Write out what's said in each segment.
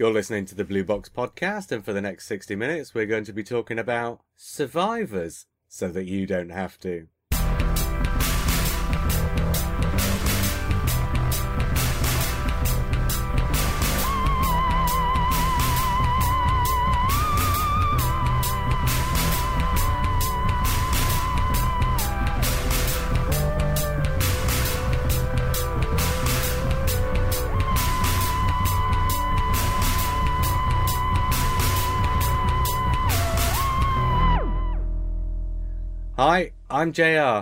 You're listening to the Blue Box podcast, and for the next 60 minutes, we're going to be talking about survivors so that you don't have to. Hi, I'm JR.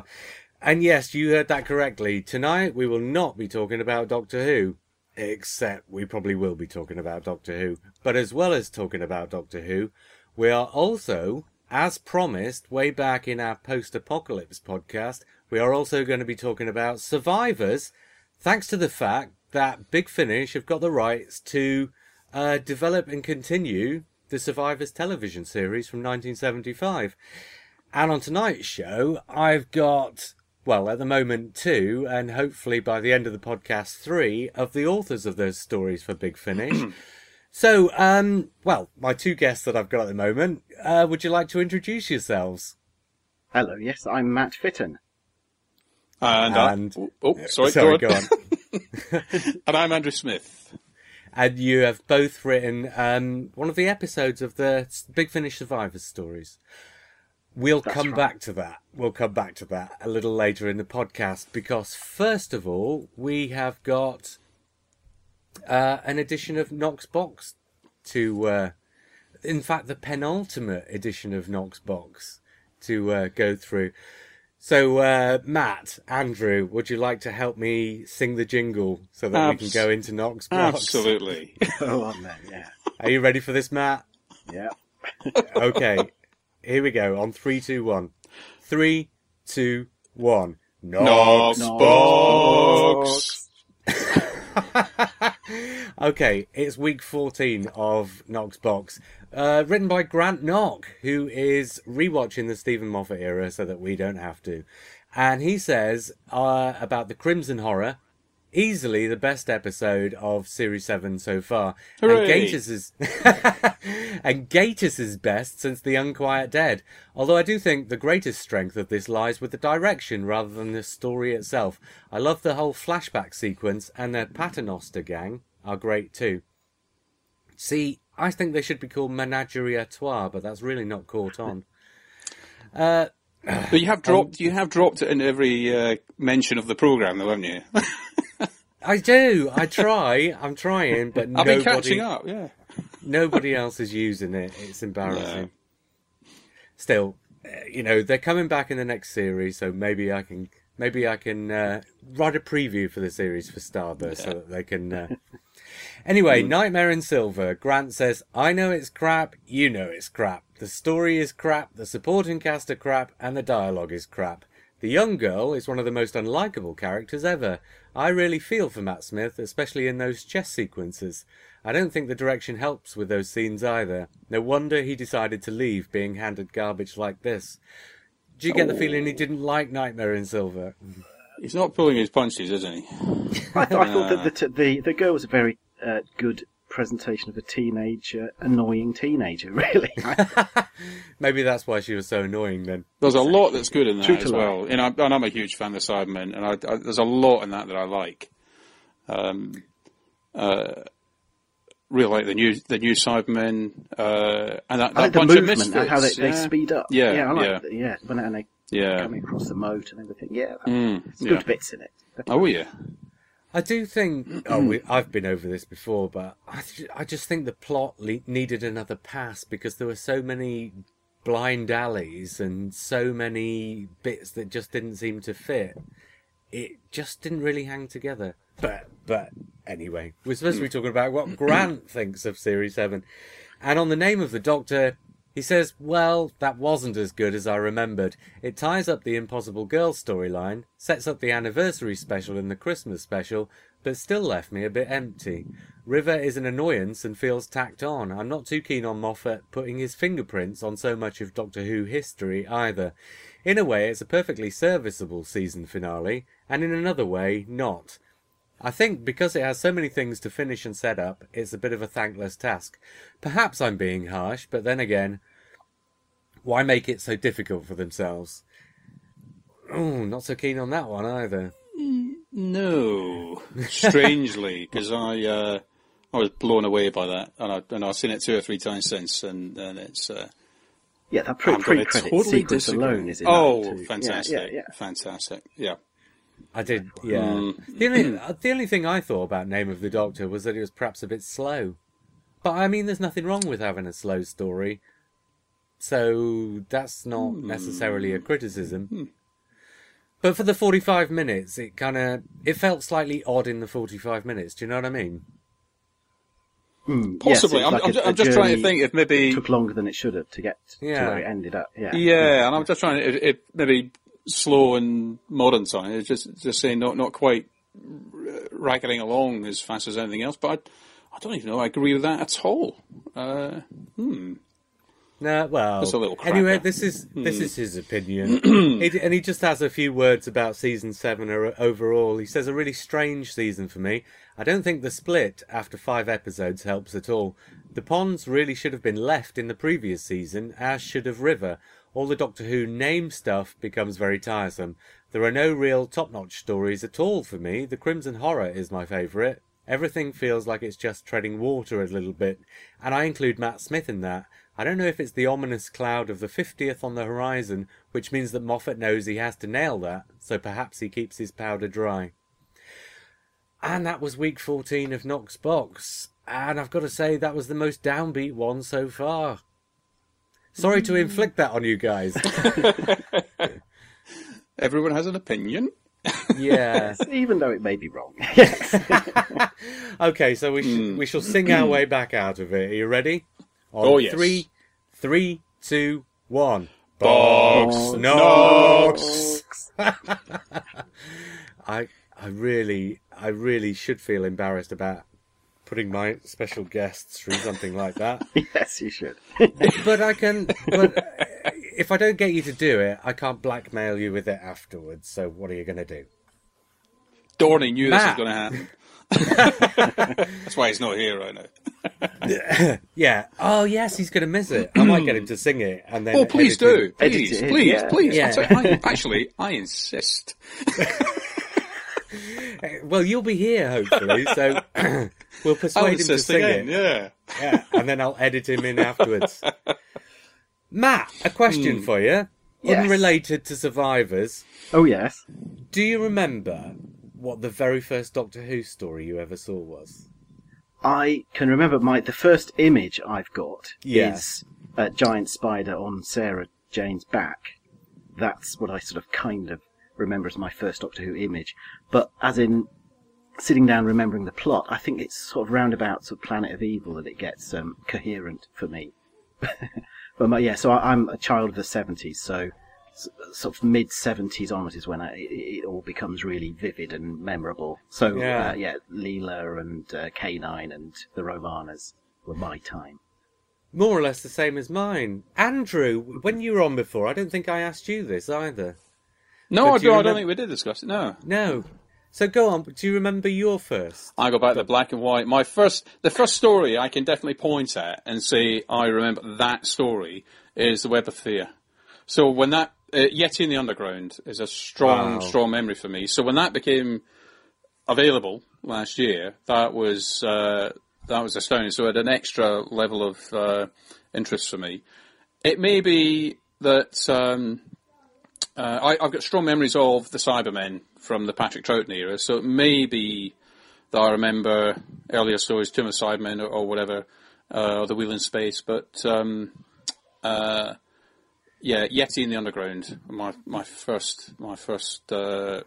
And yes, you heard that correctly. Tonight we will not be talking about Doctor Who. Except we probably will be talking about Doctor Who. But as well as talking about Doctor Who, we are also, as promised way back in our post apocalypse podcast, we are also going to be talking about survivors, thanks to the fact that Big Finish have got the rights to uh, develop and continue the Survivors television series from 1975. And on tonight's show, I've got, well, at the moment, two, and hopefully by the end of the podcast, three of the authors of those stories for Big Finish. so, um, well, my two guests that I've got at the moment, uh, would you like to introduce yourselves? Hello, yes, I'm Matt Fitton. And, And- uh, oh, sorry, Sorry, go go on. on. and I'm Andrew Smith. and you have both written um, one of the episodes of the Big Finish Survivors stories. We'll That's come right. back to that. We'll come back to that a little later in the podcast because, first of all, we have got uh, an edition of Knox Box to, uh, in fact, the penultimate edition of Knox Box to uh, go through. So, uh, Matt, Andrew, would you like to help me sing the jingle so that we can go into Knox Box? Absolutely. Go on then, yeah. Are you ready for this, Matt? Yeah. Okay. Here we go. On three, two, one. Three, two, one. Knox Knox Box. okay, it's week 14 of Knox Box. Uh, written by Grant Knock, who is rewatching the Steven Moffat era so that we don't have to. And he says uh, about the Crimson Horror, easily the best episode of Series 7 so far. And Hooray. Gatiss is and Gatiss is best since The Unquiet Dead. Although I do think the greatest strength of this lies with the direction rather than the story itself. I love the whole flashback sequence and the Paternoster gang are great too. See, I think they should be called Menagerie à Trois, but that's really not caught on. Uh, But you have dropped you have dropped it in every uh, mention of the program, though, haven't you? I do. I try. I'm trying, but I've nobody, been catching up. Yeah. nobody else is using it. It's embarrassing. Still, uh, you know, they're coming back in the next series, so maybe I can maybe I can uh, write a preview for the series for Starburst so that they can. Uh... Anyway, hmm. Nightmare in Silver. Grant says, "I know it's crap. You know it's crap. The story is crap. The supporting cast are crap, and the dialogue is crap." The young girl is one of the most unlikable characters ever. I really feel for Matt Smith, especially in those chess sequences. I don't think the direction helps with those scenes either. No wonder he decided to leave being handed garbage like this. Do you get the feeling he didn't like Nightmare in Silver? He's not pulling his punches, isn't he? I, th- I thought that the, t- the, the girl was a very uh, good presentation of a teenage, uh, annoying teenager, really. Maybe that's why she was so annoying then. There's a lot that's good in that True as well. And, I, and I'm a huge fan of the Cybermen, and I, I, there's a lot in that that I like. Um, uh, really like the new the new Cybermen, uh, and that, that I like the bunch of movement misfits. and how they, they speed up. Yeah, yeah, I like yeah. The, yeah. When and they Yeah. coming across the moat and everything. Yeah, Mm, it's yeah. good bits in it. Oh yeah. I do think. Oh, we, mm-hmm. I've been over this before, but I, ju- I just think the plot le- needed another pass because there were so many blind alleys and so many bits that just didn't seem to fit. It just didn't really hang together. But but anyway, we're supposed to be mm. talking about what Grant thinks of Series Seven, and on the name of the Doctor. He says, Well, that wasn't as good as I remembered. It ties up the Impossible Girl storyline, sets up the anniversary special and the Christmas special, but still left me a bit empty. River is an annoyance and feels tacked on. I'm not too keen on Moffat putting his fingerprints on so much of Doctor Who history either. In a way, it's a perfectly serviceable season finale, and in another way, not. I think because it has so many things to finish and set up, it's a bit of a thankless task. Perhaps I'm being harsh, but then again, why make it so difficult for themselves? Oh, not so keen on that one either. No, strangely, because I uh, I was blown away by that, and, I, and I've seen it two or three times since, and, and it's uh, Yeah, that pre I'm pre-credit totally sequence disagree. alone is in oh, that fantastic, Yeah, yeah, yeah. fantastic, yeah. I did, yeah. Mm. The only uh, the only thing I thought about Name of the Doctor was that it was perhaps a bit slow. But I mean, there's nothing wrong with having a slow story, so that's not necessarily a criticism. But for the 45 minutes, it kind of it felt slightly odd in the 45 minutes. Do you know what I mean? Mm, Possibly, it's I'm, like I'm, a- ju- a I'm just trying to think if maybe took longer than it should have to get Yeah. to where it ended up. Yeah, Yeah, and I'm just trying to if, if maybe slow and modern time. It's just just saying not not quite r- racketing along as fast as anything else. But I, I don't even know. I agree with that at all. Uh, hmm. No, well, a little cracker. anyway, this is hmm. this is his opinion, It- and he just has a few words about season seven overall. He says a really strange season for me. I don't think the split after five episodes helps at all. The ponds really should have been left in the previous season, as should have River. All the Doctor Who name stuff becomes very tiresome. There are no real top-notch stories at all for me. The Crimson Horror is my favourite. Everything feels like it's just treading water a little bit, and I include Matt Smith in that. I don't know if it's the ominous cloud of the 50th on the horizon, which means that Moffat knows he has to nail that, so perhaps he keeps his powder dry. And that was week 14 of Knox Box, and I've got to say that was the most downbeat one so far. Sorry to inflict that on you guys. Everyone has an opinion. Yeah. even though it may be wrong. Okay, so we sh- mm. we shall sing our way back out of it. Are you ready? On Oh, yes. Three, three, two, one. Box Knox. I I really I really should feel embarrassed about putting my special guests through something like that. yes, you should. But I can. But uh, if I don't get you to do it, I can't blackmail you with it afterwards. So what are you going to do? Dorney knew Matt. this was going to happen. That's why he's not here right now. Yeah. Oh yes, he's going to miss it. I might get him to sing it, and then. Oh, please do. it. Edit Please, please, yeah. please. Yeah. I'll tell you, I, actually, I insist. Well, you'll be here hopefully, so we'll persuade him to sing again, it. yeah. Yeah, and then I'll edit him in afterwards. Matt, a question hmm. for you, Yes. unrelated to survivors. Oh yes. Do you remember what the very first Doctor Who story you ever saw was? I can remember my the first image I've got Yeah. is a giant spider on Sarah Jane's back. That's what I sort of kind of remember as my first Doctor Who image. But as in sitting down remembering the plot, I think it's sort of roundabout sort of Planet of Evil that it gets um, coherent for me. but my, yeah, so I, I'm a child of the seventies, so s- sort of mid seventies onwards is when I, it, it all becomes really vivid and memorable. So Yeah. uh, yeah, Leela and uh, K9 and the Romanas were my time. More or less the same as mine. Andrew, when you were on before, I don't think I asked you this either. No, But I, do you do, I remem- don't think we did discuss it. No. No. So go on. Do you remember your first? I go back to black and white. My first, the first story I can definitely point at and say I remember that story is the Web of Fear. So when that uh, Yeti in the Underground is a strong, Wow. strong memory for me. So when that became available last year, that was uh, that was astounding. So it had an extra level of uh, interest for me. It may be that um, uh, I, I've got strong memories of the Cybermen from the Patrick Troughton era, so it may be that I remember earlier stories, Tomb of Cybermen or, or whatever, uh, or the Wheel in Space, but um, uh, yeah, Yeti in the Underground, my my first my first uh,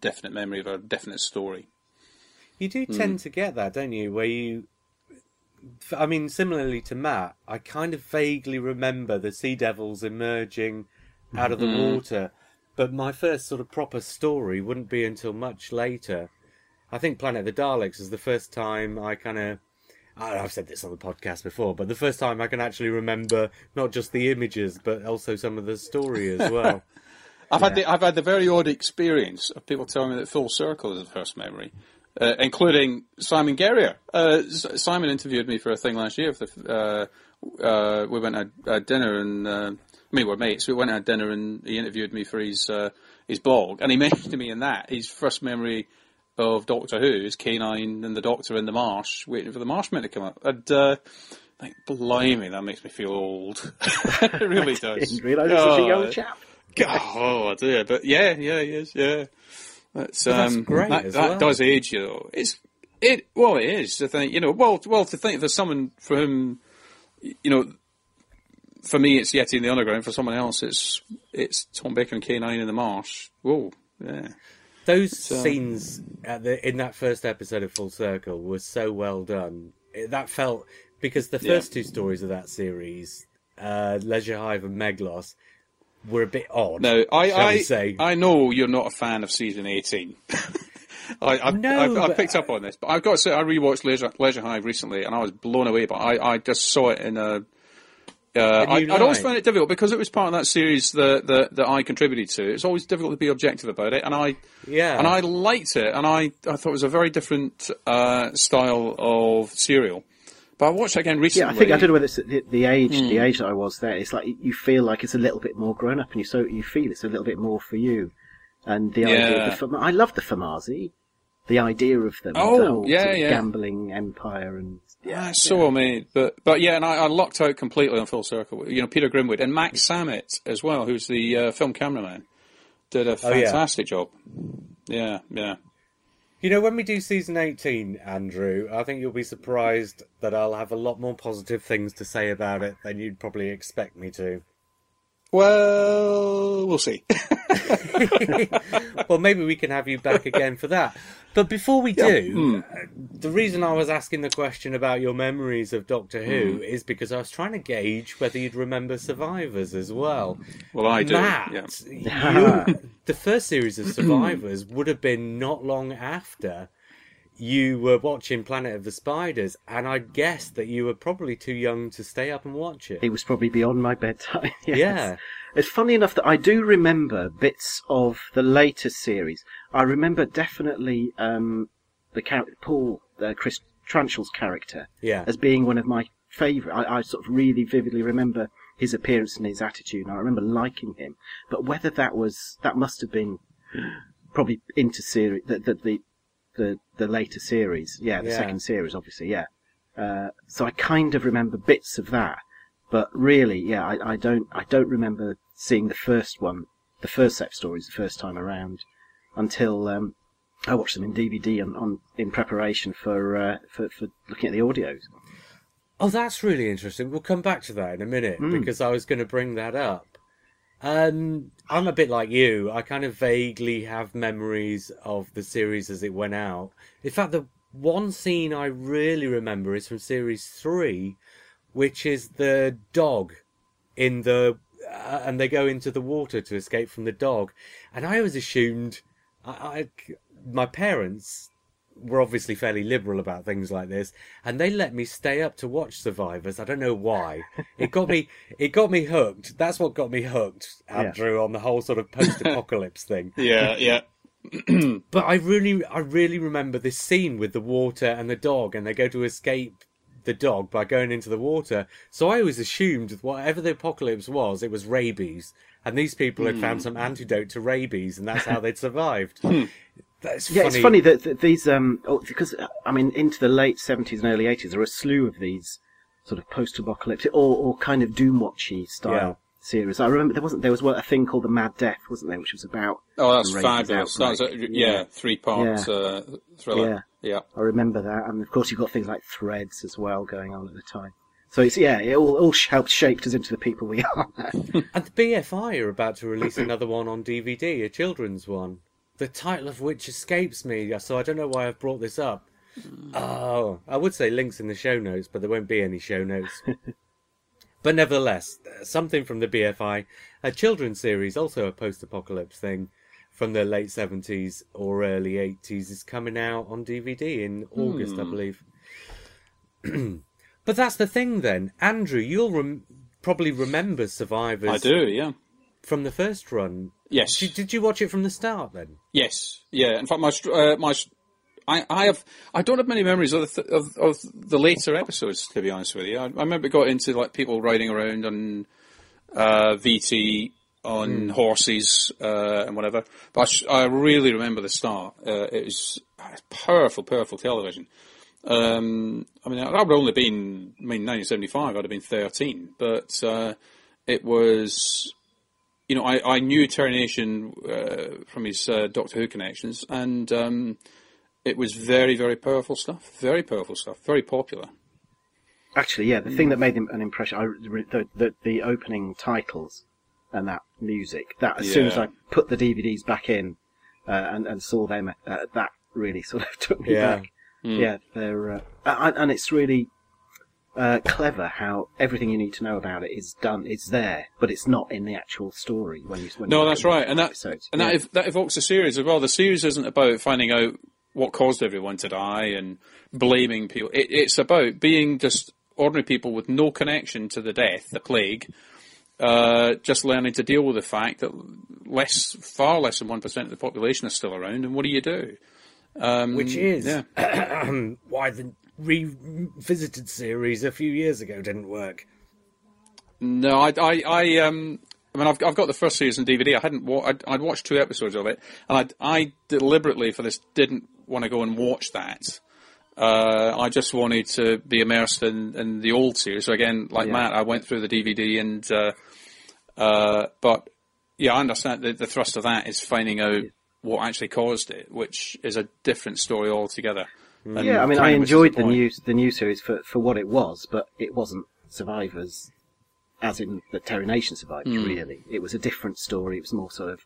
definite memory of a definite story. You do Hmm. tend to get that, don't you? Where you, I mean, similarly to Matt, I kind of vaguely remember the sea devils emerging out of the Mm-hmm. water, but my first sort of proper story wouldn't be until much later. I think Planet of the Daleks is the first time I kind of. I've said this on the podcast before, but the first time I can actually remember not just the images, but also some of the story as well. I've had the, I've had the very odd experience of people telling me that Full Circle is the first memory. uh, including Simon Guerrier. Uh, S- Simon interviewed me for a thing last year. For the, uh, uh, we went at a dinner and uh, I mean we're mates. We went at dinner and he interviewed me for his uh, his blog, and he mentioned to me in that his first memory of Doctor Who is K9 and the Doctor in the marsh, waiting for the marshman to come up. And uh, like, blimey, that makes me feel old. it really does. Didn't realise he was such a young Oh, chap. Oh dear, but yeah, yeah, he is, yeah. That's, But that's um, great that, that well. does age you. Know. It's it. Well, it is to think. You know, well, well, to think there's someone for whom, you know, for me it's Yeti in the Underground. For someone else, it's it's Tom Baker and K9 in the Marsh. Whoa, yeah. Those scenes at the in that first episode of Full Circle were so well done. It, that felt because the Yeah. first two stories of that series, uh, Leisure Hive and Meglos, were a bit odd. Now, I I, say? I know you're not a fan of season 18. I, I, No, I've, I've picked up on this, but I've got to say I rewatched Leisure, Leisure Hive recently, and I was blown away. But I, I just saw it in a. Uh, I, I'd always found it difficult because it was part of that series that, that that I contributed to. It's always difficult to be objective about it, and I yeah, and I liked it, and I, I thought it was a very different uh, style of serial. But I watched it again recently. Yeah, I think I don't know whether it's the, the age, Hmm. the age that I was there. It's like you feel like it's a little bit more grown up, and you so you feel it's a little bit more for you. And the idea of the I love the Foamasi, the idea of them, Oh, the whole yeah, sort of yeah. gambling empire, and Yeah, so well made. But but yeah, and I, I lucked out completely on Full Circle. You know, Peter Grimwade and Max Samett as well, who's the uh, film cameraman, did a Oh, yeah. fantastic job. Yeah, yeah. You know, when we do season 18, Andrew, I think you'll be surprised that I'll have a lot more positive things to say about it than you'd probably expect me to. Well, we'll see. well, maybe we can have you back again for that. But before we do, uh, the reason I was asking the question about your memories of Doctor Who is because I was trying to gauge whether you'd remember Survivors as well. well, I do. Matt, yeah. you, the first series of Survivors would have been not long after you were watching Planet of the Spiders, and I guessed that you were probably too young to stay up and watch it. it was probably beyond my bedtime. yes. Yeah. It's funny enough that I do remember bits of the later series. I remember definitely um, the character Paul, uh, Chris Tranchell's character, Yeah. as being one of my favourite. I, I sort of really vividly remember his appearance and his attitude, and I remember liking him. But whether that was that must have been probably into series the the the, the, the later series, yeah, the Yeah. second series, obviously, yeah. Uh, so I kind of remember bits of that, but really, yeah, I, I don't I don't remember seeing the first one, the first set of stories, the first time around, until um, I watched them in DVD on, on in preparation for, uh, for for looking at the audios. Oh, that's really interesting. We'll come back to that in a minute Mm. because I was going to bring that up. Um, I'm a bit like you. I kind of vaguely have memories of the series as it went out. In fact, the one scene I really remember is from series three, which is the dog in the, uh, and they go into the water to escape from the dog. And I always assumed, I, I my parents were obviously fairly liberal about things like this, and they let me stay up to watch Survivors. I don't know why. It got me. It got me hooked. That's what got me hooked, Andrew, on the whole sort of post-apocalypse thing. yeah, yeah. But I really, I really remember this scene with the water and the dog, and they go to escape the dog by going into the water. So I always assumed that whatever the apocalypse was, it was rabies, and these people had found hmm. some antidote to rabies, and that's how they'd survived. Hmm. That's Yeah, funny. it's funny that, that these um oh, because uh, I mean into the late seventies and early eighties there were a slew of these sort of post-apocalyptic or, or kind of doom-watchy style Yeah. series. I remember there wasn't there was one- a thing called the Mad Death, wasn't there, which was about Oh, that's the rabies fabulous. That was a, outbreak. yeah, three part Yeah. uh, thriller. Yeah. I remember that, and of course you've got things like Threads as well going on at the time. So it's yeah, it all, all helped shaped us into the people we are. And the BFI are about to release another one on DVD, a children's one. The title of which escapes me, so I don't know why I've brought this up. Oh, I would say links in the show notes, but there won't be any show notes. but nevertheless, something from the BFI, a children's series, also a post-apocalypse thing from the late 70s or early 80s, is coming out on DVD in August, I hmm. believe. but that's the thing then. Andrew, you'll rem- probably remember Survivors I do, yeah. from the first run. Yes. Did, did you watch it from the start then? Yes, yeah. In fact, my uh, my I, I have I don't have many memories of the, of, of the later episodes. To be honest with you, I, I remember it got into like people riding around on uh, VT on horses uh, and whatever. But I, sh- I really remember the start. Uh, it was powerful, powerful television. Um, I mean, I would only been, I mean, 1975, I'd have been 13, but uh, it was, you know, I, I knew Terry Nation uh, from his uh, Doctor Who connections, and um, it was very, very powerful stuff. Very powerful stuff. Very popular. Actually, yeah, the thing that made an impression, I, the, the, the opening titles and that music, that as soon as I put the DVDs back in uh, and, and saw them, uh, that really sort of took me Yeah. back. Yeah, they're, uh, and, and it's really uh, clever how everything you need to know about it is done. It's there, but it's not in the actual story when you. When No, look that's right, and that episodes. and Yeah. that ev- that evokes a series as well. The series isn't about finding out what caused everyone to die and blaming people. It, it's about being just ordinary people with no connection to the death, the plague, uh, just learning to deal with the fact that less, far less than one percent of the population is still around. And what do you do? Um, Which is yeah. why the revisited series a few years ago didn't work. No, I, I, I, um, I mean, I've, I've got the first season DVD. I hadn't, wa- I'd, I'd watched two episodes of it, and I, I deliberately for this didn't want to go and watch that. Uh, I just wanted to be immersed in, in the old series. So again, like Yeah. Matt, I went through the DVD, and uh, uh, but yeah, I understand the, the thrust of that is finding out what actually caused it, which is a different story altogether. And Yeah, I mean, I enjoyed the point. new the new series for, for what it was, but it wasn't Survivors, as in the Terry Nation survived. Hmm. Really, it was a different story. It was more sort of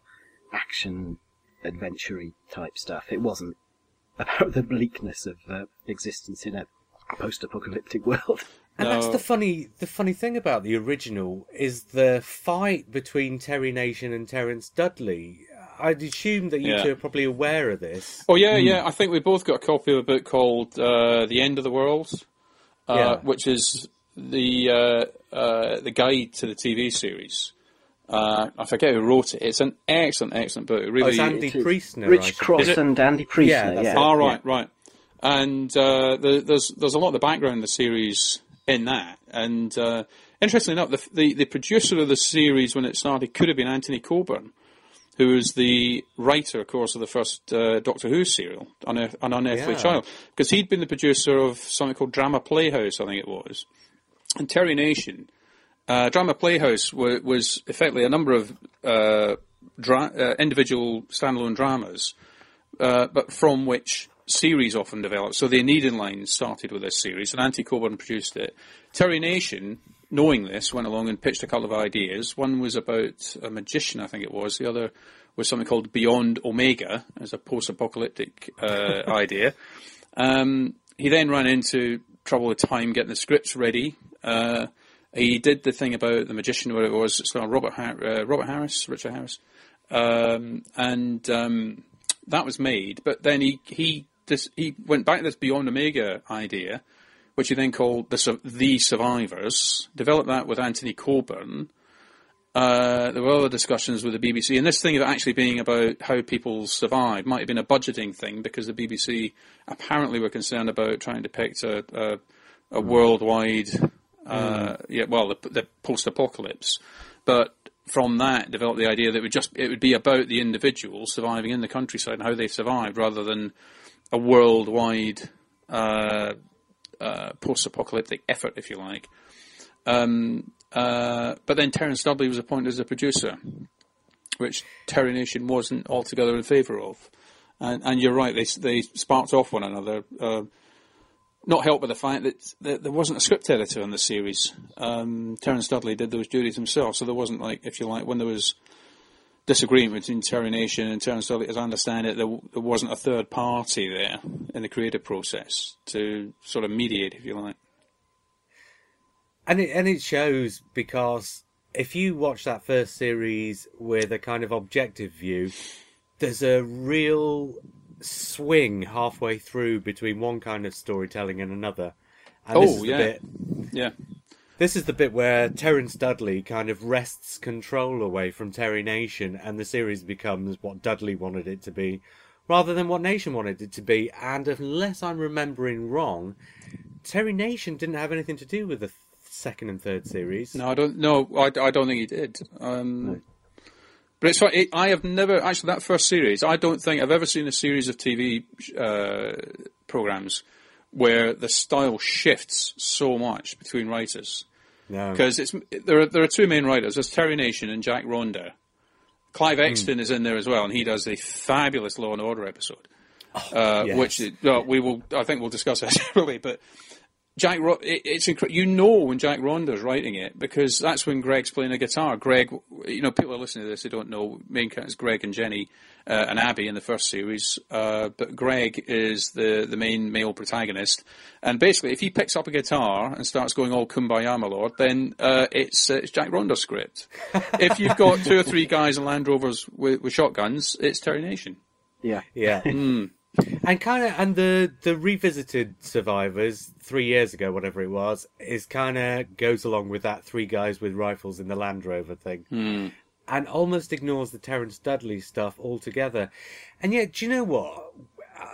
action, adventure type stuff. It wasn't about the bleakness of uh, existence in a post-apocalyptic world. And that's the funny the funny thing about the original is the fight between Terry Nation and Terence Dudley. I'd assume that you Yeah. two are probably aware of this. Oh yeah, yeah. I think we both got a copy of a book called uh, "The End of the World," uh, Yeah. which is the uh, uh, the guide to the TV series. Uh, I forget who wrote it. It's an excellent, excellent book. It Oh, Really, it's Andy It is Priestner. Rich Cross and Andy Priestner. Yeah, Yeah, that's it. Ah, yeah. right, right. And uh, the, there's there's a lot of the background in the series in that. And uh, interestingly enough, the, the the producer of the series when it started could have been Anthony Coburn, who was the writer, of course, of the first uh, Doctor Who serial, Unearth, An Unearthly Yeah. Child, because he'd been the producer of something called Drama Playhouse, I think it was, and Terry Nation. Uh, Drama Playhouse wa was effectively a number of uh, dra- uh, individual standalone dramas uh, but from which series often developed. So the Onedin line started with this series, and Anthony Coburn produced it. Terry Nation, knowing this, went along and pitched a couple of ideas. One was about a magician, I think it was. The other was something called Beyond Omega, as a post-apocalyptic uh, idea. Um, he then ran into trouble with time getting the scripts ready. Uh, he did the thing about the magician, where it was Robert Har- uh, Robert Harris, Richard Harris, um, and um, that was made. But then he he this, he went back to this Beyond Omega idea, which he then called the the Survivors. Developed that with Anthony Coburn. Uh, there were other discussions with the BBC, and this thing of actually being about how people survive might have been a budgeting thing because the BBC apparently were concerned about trying to depict a, a, a worldwide, uh, yeah, well, the, the post-apocalypse. But from that, developed the idea that it would just it would be about the individual surviving in the countryside and how they survived, rather than a worldwide uh, uh, post-apocalyptic effort, if you like. Um, uh, but then Terence Dudley was appointed as a producer, which Terry Nation wasn't altogether in favour of. And, and you're right, they they sparked off one another. Uh, not helped by the fact that, that there wasn't a script editor on the series. Um, Terence Dudley did those duties himself, so there wasn't like, if you like, when there was disagreement between Terry Nation and Terence Dudley, as I understand it, there, there wasn't a third party there in the creative process to sort of mediate, if you like. and it and it shows because if you watch that first series with a kind of objective view, there's a real swing halfway through between one kind of storytelling and another. And Oh, yeah. bit Yeah. This is the bit where Terence Dudley kind of wrests control away from Terry Nation, and the series becomes what Dudley wanted it to be, rather than what Nation wanted it to be. And unless I'm remembering wrong, Terry Nation didn't have anything to do with the second and third series. No, I don't. No, I, I don't think he did. Um, But it's like it, I have never actually that first series. I don't think I've ever seen a series of TV uh, programs where the style shifts so much between writers. Because it's there are there are two main writers. There's Terry Nation and Jack Ronder. Clive Exton is in there as well, and he does a fabulous Law and Order episode, uh, yes. which uh, we will I think we'll discuss separately. But Jack, Ro- it, it's incre- you know when Jack Ronder's writing it because that's when Greg's playing the guitar. Greg, you know, people are listening to this who don't know. Main characters Greg and Jenny uh, and Abby in the first series, uh, but Greg is the the main male protagonist. And basically, if he picks up a guitar and starts going all "Kumbaya, my lord," then uh, it's uh, it's Jack Ronder's script. if you've got two or three guys in Land Rovers with, with shotguns, it's Terry Nation. Yeah. Yeah. And kind of, and the the revisited survivors three years ago, whatever it was, is kind of goes along with that three guys with rifles in the Land Rover thing, hmm. and almost ignores the Terence Dudley stuff altogether. And yet, do you know what?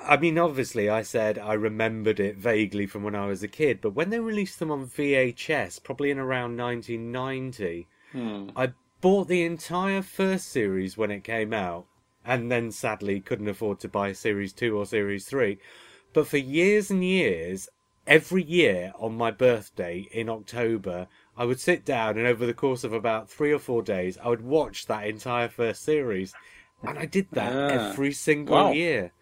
I mean, obviously, I said I remembered it vaguely from when I was a kid, but when they released them on VHS, probably in around 1990, hmm. I bought the entire first series when it came out, and then sadly couldn't afford to buy series two or series three. But for years and years, every year on my birthday in October, I would sit down and over the course of about three or four days, I would watch that entire first series. And I did that Ah. every single Wow. year.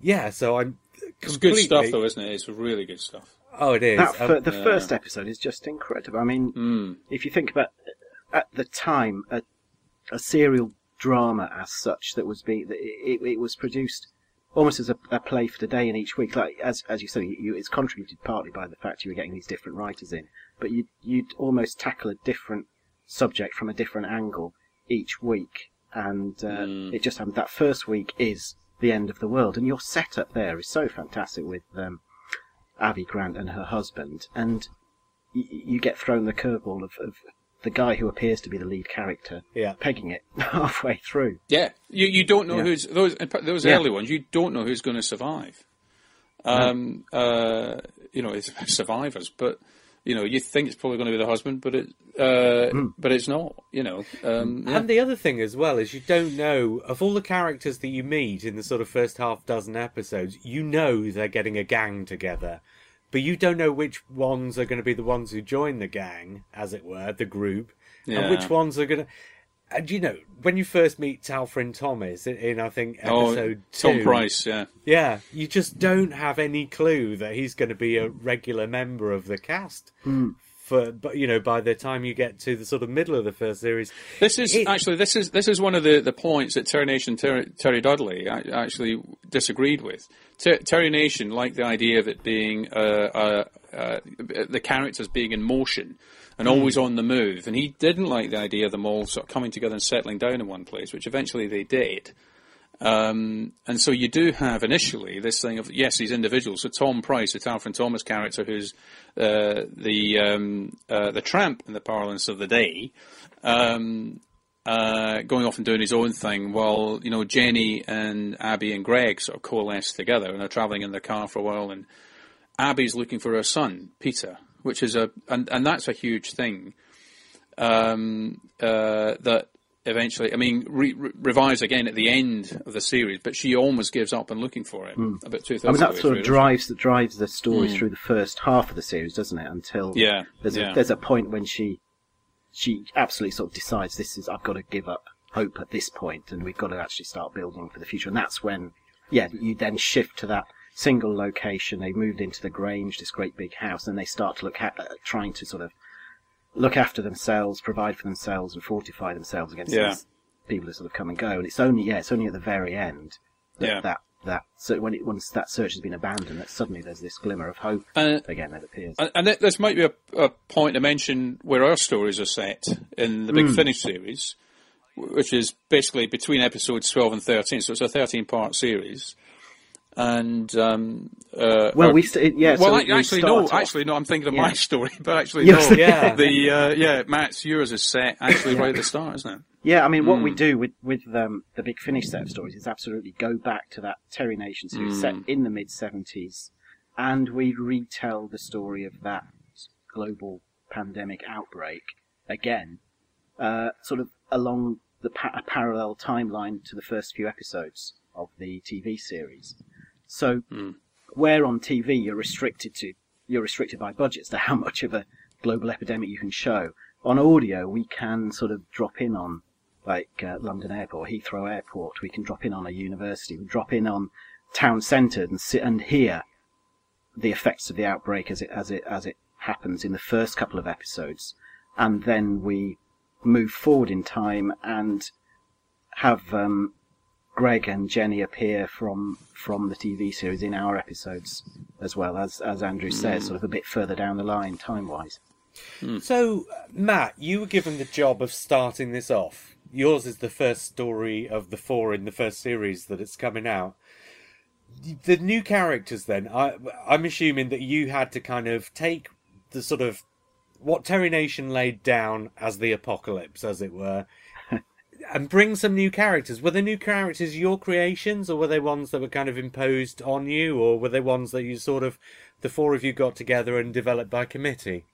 Yeah, so I'm It's good stuff, though, isn't it? It's really good stuff. Oh, it is. That Um, the yeah. first episode is just incredible. I mean, Mm. if you think about at the time a, a serial drama as such that was being it, it was produced almost as a, a play for the day in each week. Like as as you said, you, it's contributed partly by the fact you were getting these different writers in, but you you'd almost tackle a different subject from a different angle each week, and uh, Mm. it just happened that first week is the end of the world, and your setup there is so fantastic with um, Abby Grant and her husband, and y- you get thrown the curveball of, of the guy who appears to be the lead character Yeah. pegging it halfway through. Yeah, you you don't know Yeah. who's those those Yeah. early ones. You don't know who's going to survive. Um, uh, you know, it's survivors, but you know, you think it's probably going to be the husband, but it, uh, Hmm. but it's not. You know, um, yeah. And the other thing as well is you don't know of all the characters that you meet in the sort of first half dozen episodes, you know they're getting a gang together. But you don't know which ones are going to be the ones who join the gang, as it were, the group, Yeah. and which ones are going to. And you know, when you first meet Talfryn Thomas in, in I think oh, episode Tom two, Price, yeah, yeah, you just don't have any clue that he's going to be a regular member of the cast. Hmm. For but you know, by the time you get to the sort of middle of the first series, This is It- actually this is this is one of the, the points that Terry Nation Terry, Terry Dudley actually disagreed with. Ter, Terry Nation liked the idea of it being uh, uh, uh, the characters being in motion and always on the move, and he didn't like the idea of them all sort of coming together and settling down in one place, which eventually they did. Um, and so you do have initially this thing of yes, these individuals. So Tom Price, the Talfryn Thomas character, who's uh, the um, uh, the tramp in the parlance of the day, um, uh, going off and doing his own thing, while you know Jenny and Abby and Greg sort of coalesce together and are travelling in their car for a while. And Abby's looking for her son Peter, which is a and, and that's a huge thing. Um, uh, that eventually, I mean, re- re- revives again at the end of the series, but she almost gives up on looking for him about two I mean, that sort of drives that drives the story through the first half of the series, doesn't it? Until Yeah, there's yeah. a there's a point when she she absolutely sort of decides this is I've got to give up hope at this point, and we've got to actually start building for the future. And that's when, yeah, you then shift to that single location. They moved into the Grange, this great big house, and they start to look at uh, trying to sort of look after themselves, provide for themselves, and fortify themselves against Yeah. these people who sort of come and go. And it's only yeah, it's only at the very end that Yeah. that that so when it once that search has been abandoned, that suddenly there's this glimmer of hope Uh, again that appears. And, and this might be a, a point to mention where our stories are set in the Big Finish series, which is basically between episodes 12 and 13. So it's a 13 part series. And, um, uh, well, we st- yeah. well, so ac- we actually, no. off- Actually, no. I'm thinking of Yeah. my story, but actually, Yes. no. Yeah. The uh, yeah, Matt's yours is set actually right at the start, isn't it? Yeah, I mean, what we Mm. do with with um, the Big Finish set of stories is absolutely go back to that Terry Nation series set Mm. in the mid seventies, and we retell the story of that global pandemic outbreak again, uh, sort of along the pa- a parallel timeline to the first few episodes of the TV series. So, Mm. where on TV you're restricted to you're restricted by budgets to how much of a global epidemic you can show. On audio, we can sort of drop in on like uh, London Airport, Heathrow Airport. We can drop in on a university. We drop in on town centre and sit and hear the effects of the outbreak as it as it as it happens in the first couple of episodes, and then we move forward in time and have um, Greg and Jenny appear from from the TV series in our episodes as well as as Andrew says, hmm. sort of a bit further down the line time wise. Hmm. So, Matt, you were given the job of starting this off. Yours is the first story of the four in the first series that it's coming out. The new characters, then, I, I'm assuming that you had to kind of take the sort of what Terry Nation laid down as the apocalypse, as it were, and bring some new characters. Were the new characters your creations, or were they ones that were kind of imposed on you, or were they ones that you sort of, the four of you got together and developed by committee?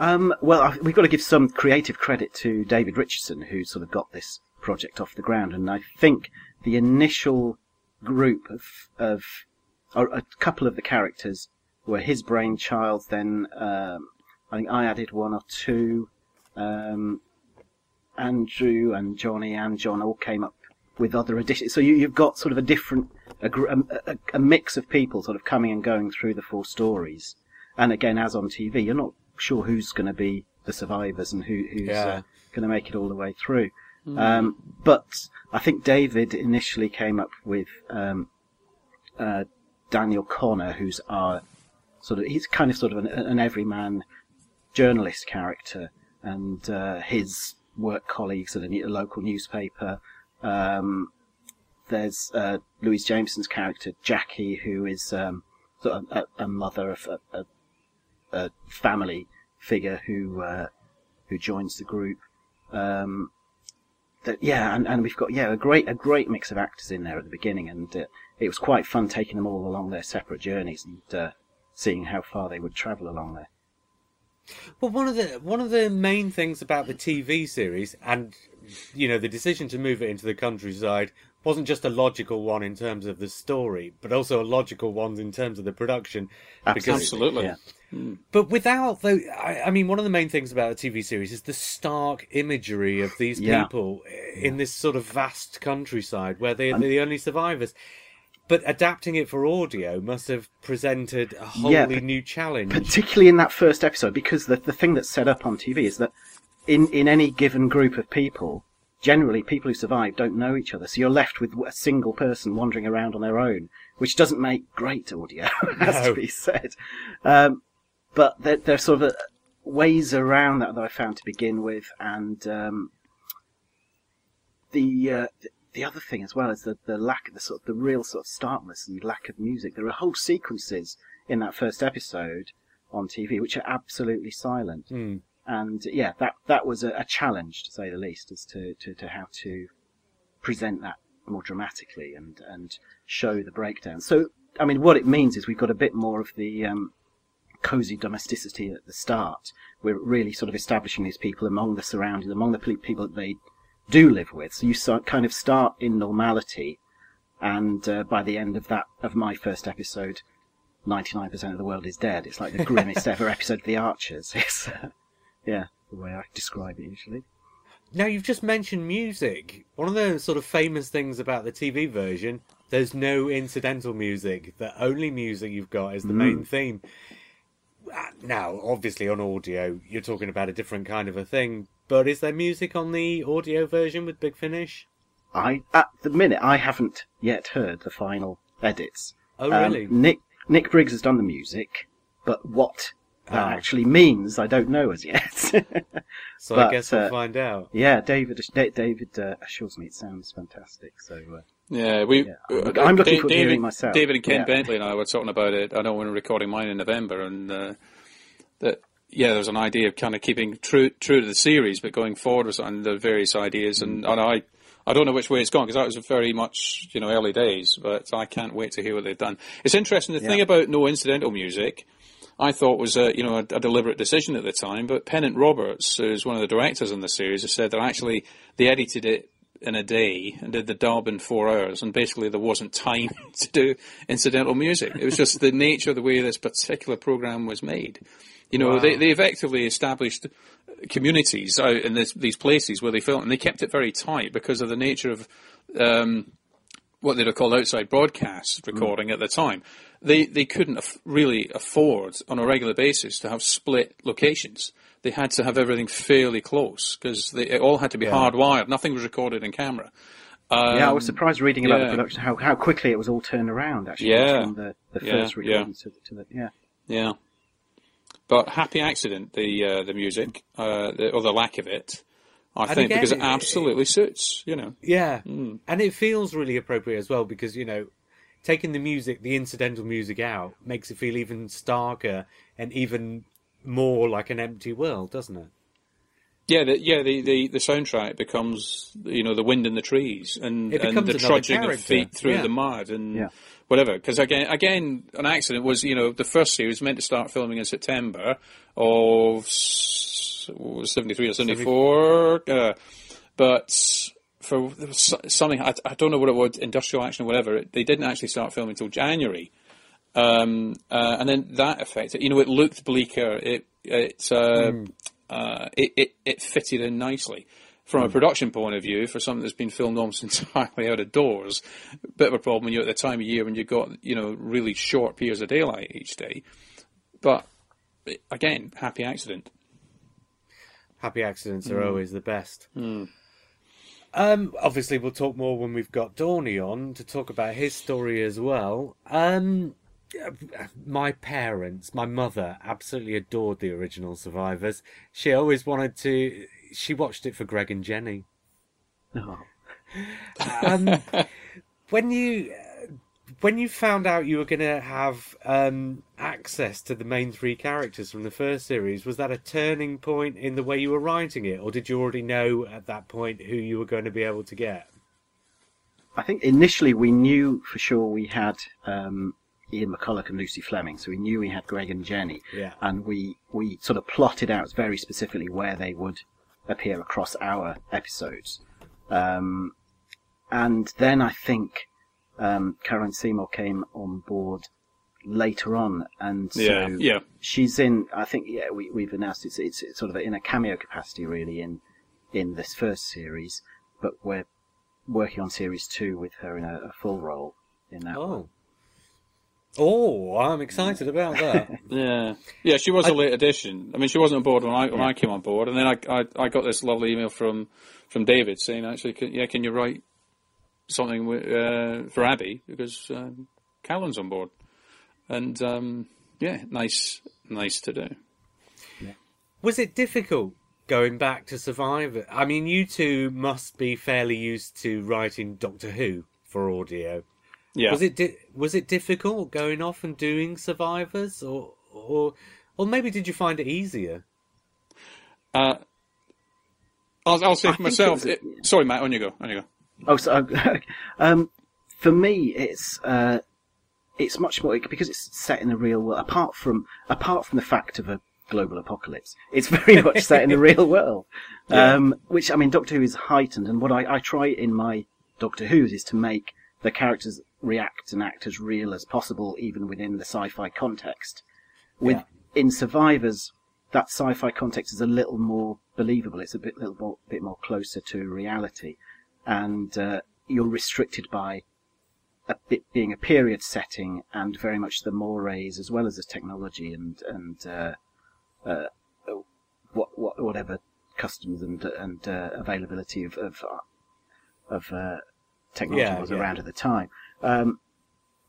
Um, well, we've got to give some creative credit to David Richardson, who sort of got this project off the ground. And I think the initial group of, of or a couple of the characters were his brainchild. Then um, I think I added one or two. Um, Andrew and Johnny and John all came up with other additions. So you, you've got sort of a different, a, a, a, a mix of people sort of coming and going through the four stories. And again, as on TV, you're not sure who's going to be the survivors and who, who's Yeah. uh, going to make it all the way through. Um, but I think David initially came up with um, uh, Daniel Connor, who's our sort of he's kind of sort of an, an everyman journalist character, and uh, his work colleagues at a, local newspaper. Um, there's uh, Louise Jameson's character Jackie, who is um, sort of a, a mother of a, a, a family figure who uh, who joins the group. Um, that yeah, and, and we've got yeah a great a great mix of actors in there at the beginning, and uh, it was quite fun taking them all along their separate journeys and uh, seeing how far they would travel along there. Well, one of the one of the main things about the TV series, and you know, the decision to move it into the countryside wasn't just a logical one in terms of the story, but also a logical one in terms of the production. Because, Absolutely. Yeah. Hmm. but without though, I, I mean, one of the main things about the TV series is the stark imagery of these Yeah. people in this sort of vast countryside where they, they're the only survivors. But adapting it for audio must have presented a wholly Yeah, new challenge. particularly in that first episode, because the, the thing that's set up on TV is that in, in any given group of people, generally people who survive don't know each other, so you're left with a single person wandering around on their own, which doesn't make great audio, has No. to be said. Um, but there, are sort of uh ways around that that I found to begin with, and um, the uh, the other thing as well is the, the lack of the sort of the real sort of starkness and lack of music. There are whole sequences in that first episode on TV which are absolutely silent, Hmm. and yeah, that that was a, a challenge to say the least as to, to, to how to present that more dramatically and and show the breakdown. So I mean, what it means is we've got a bit more of the um, cozy domesticity at the start. We're really sort of establishing these people among the surroundings, among the people that they do live with. So you start, kind of start in normality, and uh, by the end of that of my first episode, ninety nine percent of the world is dead. It's like the grimmest ever episode of The Archers. It's uh, yeah, the way I describe it usually. Now you've just mentioned music. One of the sort of famous things about the TV version, there's no incidental music. The only music you've got is the main theme. Uh, Now, obviously on audio, you're talking about a different kind of a thing. But is there music on the audio version with Big Finish? I at the minute I haven't yet heard the final edits. Oh, Um, really? Nick Nick Briggs has done the music, but what that Ah. actually means, I don't know as yet. so I guess we'll uh, find out. yeah, David David uh, assures me it sounds fantastic. So uh, Yeah, we. Yeah, I'm- I'm looking forward to David, hearing it myself. David and Ken Yeah. Bentley and I were talking about it. I know when we were recording mine in November, and uh, that yeah, there was an idea of kind of keeping true true to the series, but going forward with and the various ideas. And, mm. and I I don't know which way it's gone because that was very much you know early days, but I can't wait to hear what they've done. It's interesting. The thing about no incidental music, I thought was a you know a, a deliberate decision at the time, but Pennant Roberts, who's one of the directors in the series, has said that actually they edited it in a day and did the dub in four hours, and basically there wasn't time to do incidental music. It was just the nature of the way this particular program was made. You know, Wow. they, they effectively established communities out in this, these places where they filmed, and they kept it very tight because of the nature of um, what they'd have called outside broadcast recording at the time. They they couldn't af- really afford on a regular basis to have split locations. They had to have everything fairly close because it all had to be hardwired. Nothing was recorded in camera. Um, yeah, I was surprised reading about yeah. the production how, how quickly it was all turned around. Actually, Yeah. from the, the Yeah, first yeah. recording to the, to the yeah. Yeah. But happy accident, the uh, the music, uh, the, or the lack of it, I And think, again, because it it- absolutely suits. You know. Yeah, Mm. and it feels really appropriate as well because you know, taking the music, the incidental music out, makes it feel even starker and even more like an empty world, doesn't it? Yeah, the, yeah. The, the, the soundtrack becomes you know the wind in the trees and, and the another trudging of feet through yeah. the mud and Yeah. Whatever. Because again, again, an accident was you know the first series meant to start filming in September of s- what was seventy three or seventy four, uh, but for there was so- something I, I don't know what it was, industrial action or whatever. They didn't actually start filming until January. Um, uh, and then that affected. You know, it looked bleaker. It it, uh, uh, it it it fitted in nicely from a production point of view for something that's been filmed almost entirely out of doors. Bit of a problem when you're at the time of year when you've got you know really short periods of daylight each day. But again, happy accident. Happy accidents Mm. are always the best. Um, obviously, we'll talk more when we've got Dorney on to talk about his story as well. Um, my parents, my mother, absolutely adored the original Survivors. She always wanted to. She watched it for Greg and Jenny. Oh. Um, when you when you found out you were going to have um, access to the main three characters from the first series, was that a turning point in the way you were writing it, or did you already know at that point who you were going to be able to get? I think initially we knew for sure we had um, Ian McCulloch and Lucy Fleming, so we knew we had Greg and Jenny, Yeah. and we we sort of plotted out very specifically where they would appear across our episodes. Um, and then I think um, Carolyn Seymour came on board later on, and so Yeah, yeah. she's in. I think yeah, we, we've announced it's, it's it's sort of in a cameo capacity really in in this first series, but we're working on series two with her in a, a full role in that. one. Oh, I'm excited about that. Yeah, yeah. She was a late addition. I mean, she wasn't on board when I when I came on board, and then I, I I got this lovely email from from David saying, actually, can, yeah, can you write something wi- uh, for Abby because um, Callan's on board, and um, yeah, nice, nice to do. was it difficult going back to Survivor? I mean, you two must be fairly used to writing Doctor Who for audio. Yeah, Was it di- was it difficult going off and doing Survivors, or or or maybe did you find it easier? Uh, I'll, I'll say for think myself. it It, sorry, Matt. On you go. On you go. Oh, so um, for me, it's uh, it's much more because it's set in the real world. Apart from apart from the fact of a global apocalypse, it's very much set in the real world. Yeah. Um, which I mean, Doctor Who is heightened, and what I, I try in my Doctor Who's is to make the characters react and act as real as possible, even within the sci-fi context. With in Survivors, that sci-fi context is a little more believable. It's a bit little more, bit more closer to reality, and uh, you're restricted by a bit being a period setting and very much the mores as well as the technology and and uh, uh, what, what whatever customs and and uh, availability of of, of uh, technology Yeah, was yeah. around at the time. Um,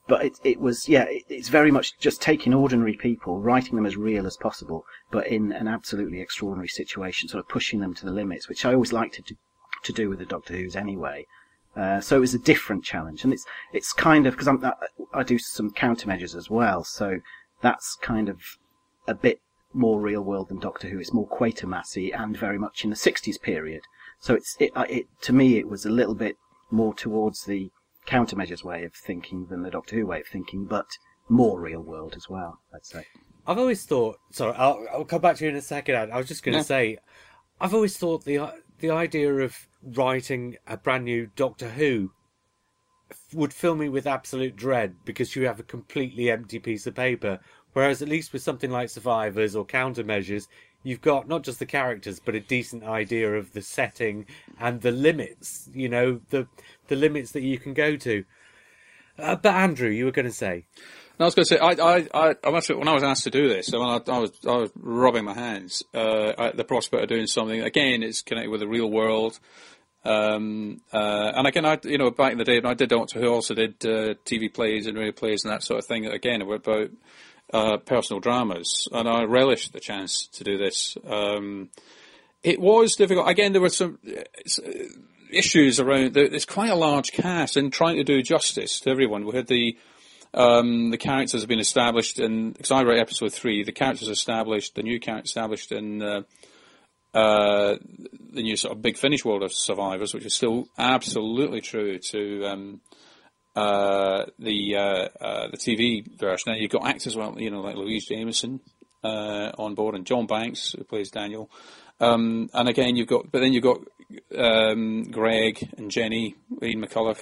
but it, it was, yeah, it, it's very much just taking ordinary people, writing them as real as possible, but in an absolutely extraordinary situation, sort of pushing them to the limits, which I always like to do, to do with the Doctor Who's anyway. Uh, so it was a different challenge, and it's it's kind of because I, I do some countermeasures as well, so that's kind of a bit more real world than Doctor Who. It's more Quatermassy and very much in the 60s period. So it's it, it to me it was a little bit more towards the countermeasures way of thinking than the Doctor Who way of thinking, but more real world as well. I'd say. I've always thought. Sorry, I'll, I'll come back to you in a second. Ad. I was just going to Yeah. say, I've always thought the the idea of writing a brand new Doctor Who would fill me with absolute dread because you have a completely empty piece of paper. Whereas at least with something like Survivors or Countermeasures, you've got not just the characters but a decent idea of the setting and the limits. You know the the limits that you can go to. Uh, but Andrew, you were going to say. No, I was going to say, I, I, I, admit, when I was asked to do this, I, mean, I, I was, I was rubbing my hands uh, at the prospect of doing something. Again, it's connected with the real world. Um, uh, and again, I, you know, back in the day, I did Doctor Who, also did uh, TV plays and radio plays and that sort of thing. Again, about uh, personal dramas, and I relished the chance to do this. Um, it was difficult. Again, there were some uh, issues around. There's quite a large cast, and trying to do justice to everyone. We had the um, the characters have been established in because I wrote episode three. The characters established, the new character established in uh, uh, the new sort of big Finish world of Survivors, which is still absolutely true to um, uh, the uh, uh, the TV version. Now you've got actors well, you know, like Louise Jameson uh, on board, and John Banks who plays Daniel. Um, and again, you've got, but then you've got um, Greg and Jenny, Ian McCulloch,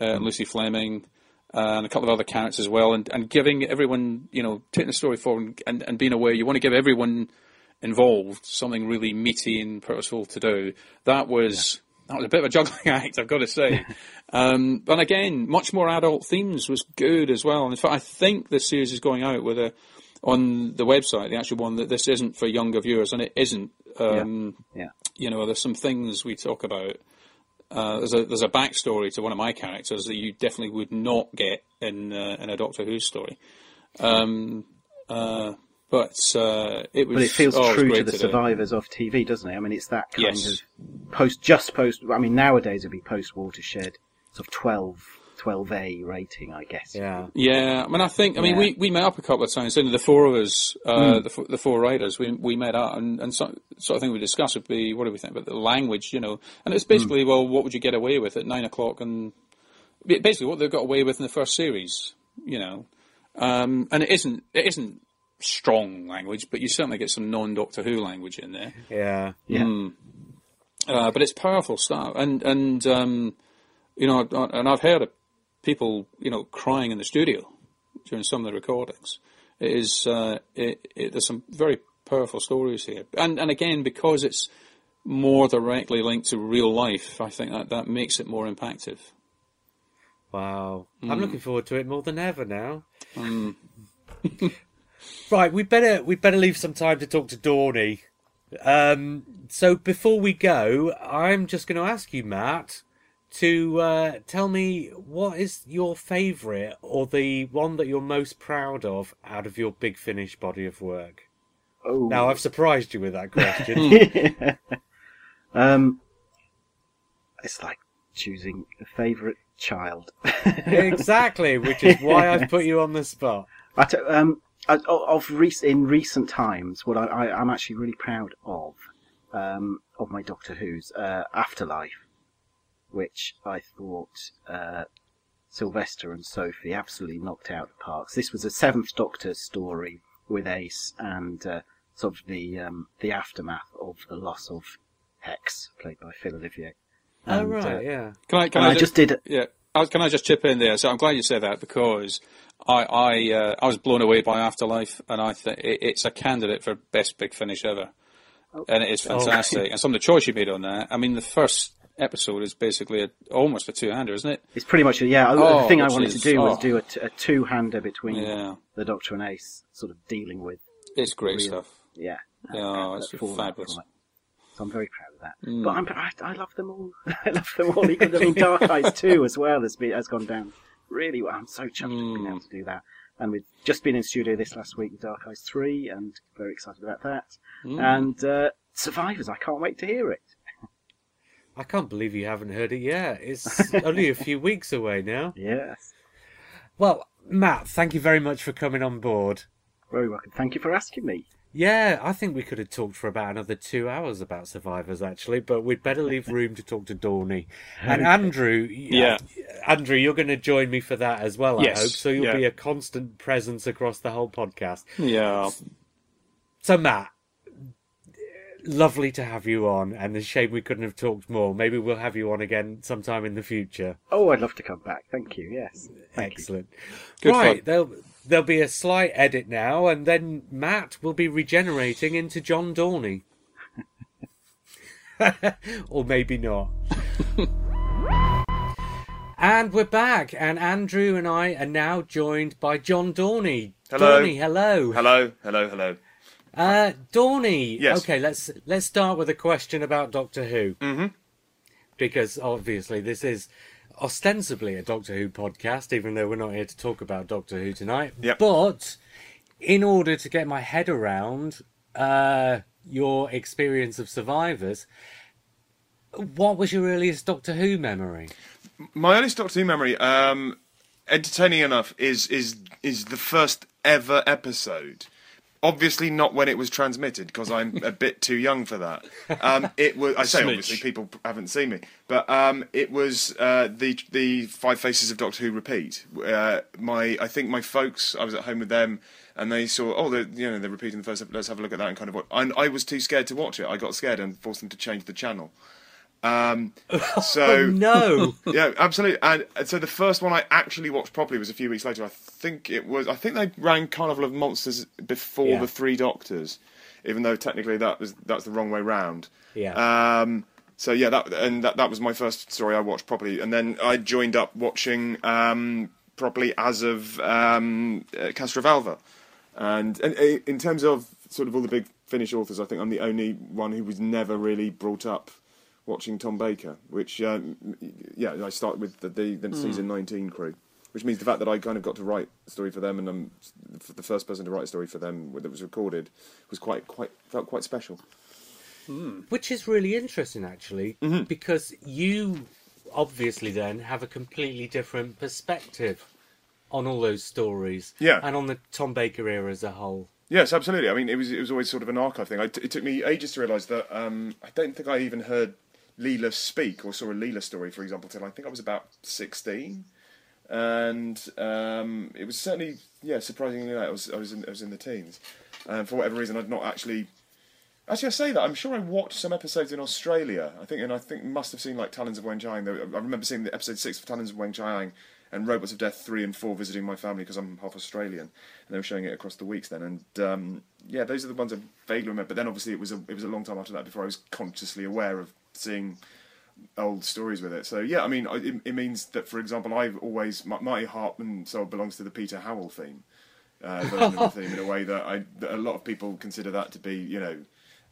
uh, Lucy Fleming, and a couple of other characters as well, and, and giving everyone, you know, taking the story forward and, and being aware you want to give everyone involved something really meaty and purposeful to do. That was that was a bit of a juggling act, I've got to say. um, but again, much more adult themes was good as well. And in fact, I think this series is going out with a on the website, the actual one that this isn't for younger viewers, and it isn't. Um, Yeah. You know, there's some things we talk about. Uh, there's a there's a backstory to one of my characters that you definitely would not get in uh, in a Doctor Who story. Um, uh, but uh, it was. But it feels oh, was true to the do. survivors of TV, doesn't it? I mean, it's that kind Yes. of post, just post. I mean, nowadays it'd be post watershed, sort of 12, 12A rating, I guess. Yeah. Yeah, I mean, I think, I mean, Yeah. we, we met up a couple of times, didn't we? the four of us, uh, the, the four writers, we, we met up, and, and so, sort of thing we discussed would be, what do we think about the language, you know? And it's basically, well, what would you get away with at nine o'clock, and basically what they got away with in the first series, you know? Um, and it isn't, it isn't strong language, but you certainly get some non-Doctor Who language in there. Yeah. Yeah. Uh, but it's powerful stuff, and and um, you know, and I've heard of people, you know, crying in the studio during some of the recordings. It is uh, it, it, there's some very powerful stories here, and and again because it's more directly linked to real life, I think that that makes it more impactful. Wow. Hmm. I'm looking forward to it more than ever now. right, we better we better leave some time to talk to Dorney. Um, so before we go, I'm just going to ask you, Matt, to uh, tell me what is your favourite or the one that you're most proud of out of your Big Finish body of work. Oh. Now I've surprised you with that question. um, it's like choosing a favourite child. exactly, which is why I've put you on the spot. I t- um, of rec- in recent times, what I, I, I'm actually really proud of, um, of my Doctor Who's uh, Afterlife, which I thought uh, Sylvester and Sophie absolutely knocked out the parks. This was a Seventh Doctor story with Ace and uh, sort of the um, the aftermath of the loss of Hex, played by Phil Olivier. Oh right, uh, yeah. Can I? Can and I, I just did. Yeah. I Can I just chip in there? So I'm glad you said that because I I, uh, I was blown away by Afterlife, and I think it, it's a candidate for best big finish ever, and it is fantastic. And some of the choice you made on that. I mean, the first episode is basically a, almost a two-hander, isn't it? It's pretty much a, yeah. Oh, the thing I wanted is- to do was oh. do a two-hander between Yeah. the Doctor and Ace, sort of dealing with It's great Real. stuff. yeah. Yeah, uh, it's fabulous. So I'm very proud of that. Mm. But I'm, I, I love them all. I love them all. Even I mean, Dark Eyes too, as well, has been has gone down really well. I'm so chuffed to Mm. be able to do that. And we've just been in studio this last week with Dark Eyes three, and very excited about that. Mm. And uh, Survivors, I can't wait to hear it. I can't believe you haven't heard it yet. It's only a few weeks away now. Yes. Well, Matt, thank you very much for coming on board. Very welcome. Thank you for asking me. Yeah, I think we could have talked for about another two hours about survivors, actually, but we'd better leave room to talk to Dorney and Andrew. Yeah. Uh, Andrew, you're going to join me for that as well. I Yes, hope so. You'll yeah. be a constant presence across the whole podcast. Yeah. So, Matt, lovely to have you on, and a shame we couldn't have talked more. Maybe we'll have you on again sometime in the future. Oh, I'd love to come back. Thank you. Yes. Thank you. Excellent. Good right, fun. there'll there'll be a slight edit now, and then Matt will be regenerating into John Dorney, or maybe not. and we're back, and Andrew and I are now joined by John Dorney. Hello. Dorney, hello. Hello, hello, hello. Uh, Dorney. Yes. Okay, let's let's start with a question about Doctor Who. Mm-hmm. Because obviously this is ostensibly a Doctor Who podcast, even though we're not here to talk about Doctor Who tonight. Yep. But in order to get my head around uh, your experience of survivors, what was your earliest Doctor Who memory? My earliest Doctor Who memory, um, entertaining enough, is is is the first ever episode. Obviously, not when it was transmitted because I'm a bit too young for that. Um, it was. I say Smidge. obviously people haven't seen me, but um, it was uh, the the Five Faces of Doctor Who repeat. Uh, my I think my folks. I was at home with them. And they saw, oh, they're, you know, they're repeating the first. Let's have a look at that and kind of. What, and I was too scared to watch it. I got scared and forced them to change the channel. Um, so Oh, no. yeah, absolutely. And and so the first one I actually watched properly was a few weeks later. I think it was. I think they ran Carnival of Monsters before Yeah. the Three Doctors, even though technically that was that's the wrong way round. Yeah. Um. So yeah, that and that that was my first story I watched properly, and then I joined up watching um properly as of um uh, Castrovalva, and and uh, in terms of sort of all the Big Finish authors, I think I'm the only one who was never really brought up watching Tom Baker, which um, yeah, I started with the, the, the season 19 crew, which means the fact that I kind of got to write a story for them, and I'm the first person to write a story for them that was recorded was quite quite felt quite special. Which is really interesting, actually, Mm-hmm. because you obviously then have a completely different perspective on all those stories, Yeah. and on the Tom Baker era as a whole. Yes, absolutely. I mean, it was it was always sort of an archive thing. I t- it took me ages to realise that um, I don't think I even heard Leela speak or saw a Leela story, for example, till I think I was about sixteen, and um, it was certainly yeah surprisingly late. I was I was in, I was in the teens, and for whatever reason I'd not actually. Actually, I say that I'm sure I watched some episodes in Australia. I think, and I think must have seen like Talons of Weng Chiang. I remember seeing the episode six of Talons of Weng Chiang and Robots of Death three and four visiting my family because I'm half Australian, and they were showing it across the weeks then. And um, yeah, those are the ones I vaguely remember. But then obviously it was a it was a long time after that before I was consciously aware of seeing old stories with it. So yeah, I mean, it, it means that for example, I've always heart and soul belongs to the Peter Howell theme. Uh, the theme in a way that I that a lot of people consider that to be you know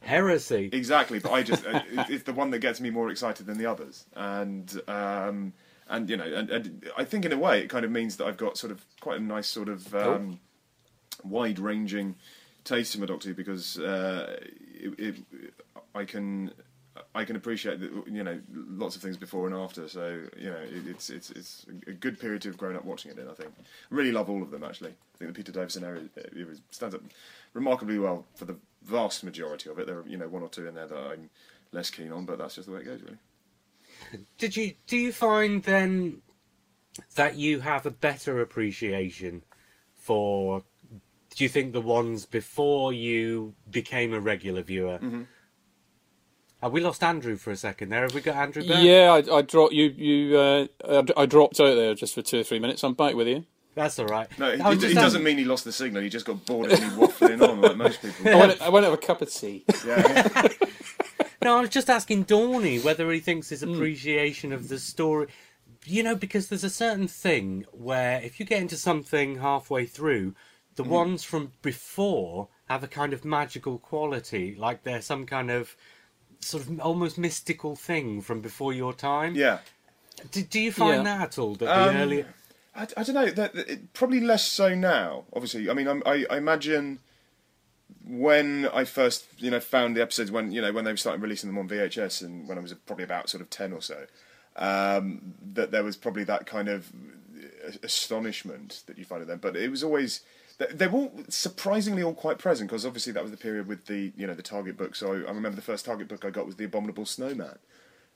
Heresy. Exactly, but I just uh, it- it's the one that gets me more excited than the others, and um, and you know, and, and I think in a way it kind of means that I've got sort of quite a nice sort of um, wide-ranging taste in my Doctor because uh, it, it, I can I can appreciate that you know lots of things before and after. So you know, it, it's it's it's a good period to have grown up watching it in. I think I really love all of them actually. I think the Peter Davison era it stands up remarkably well for the vast majority of it. There are you know one or two in there that I'm less keen on, but that's just the way it goes really. Did you do you find then that you have a better appreciation for? Do you think the ones before you became a regular viewer? Mm-hmm. Uh, we lost Andrew for a second there. Have we got Andrew back? Yeah, I, I dropped you. You, uh, I, I dropped out there just for two or three minutes. I'm back with you. That's all right. No, it, I was just it doesn't mean he lost the signal. He just got bored of me waffling on like most people. I went, I went to have a cup of tea. Yeah, No, I was just asking Dorney whether he thinks Hmm. his appreciation of the story. You know, because there's a certain thing where if you get into something halfway through, the Hmm. ones from before have a kind of magical quality, like they're some kind of sort of almost mystical thing from before your time. yeah. Do, do you find Yeah. that at all? That the Um, earlier. I, I don't know. That, that- it, probably less so now. Obviously, I mean, I'm, I, I imagine when I first, you know, found the episodes when you know when they were starting releasing them on VHS, and when I was probably about sort of ten or so, um, that there was probably that kind of astonishment that you find in them. But it was always they- they're all surprisingly all quite present because obviously that was the period with the you know the Target book. So I remember the first Target book I got was the Abominable Snowman,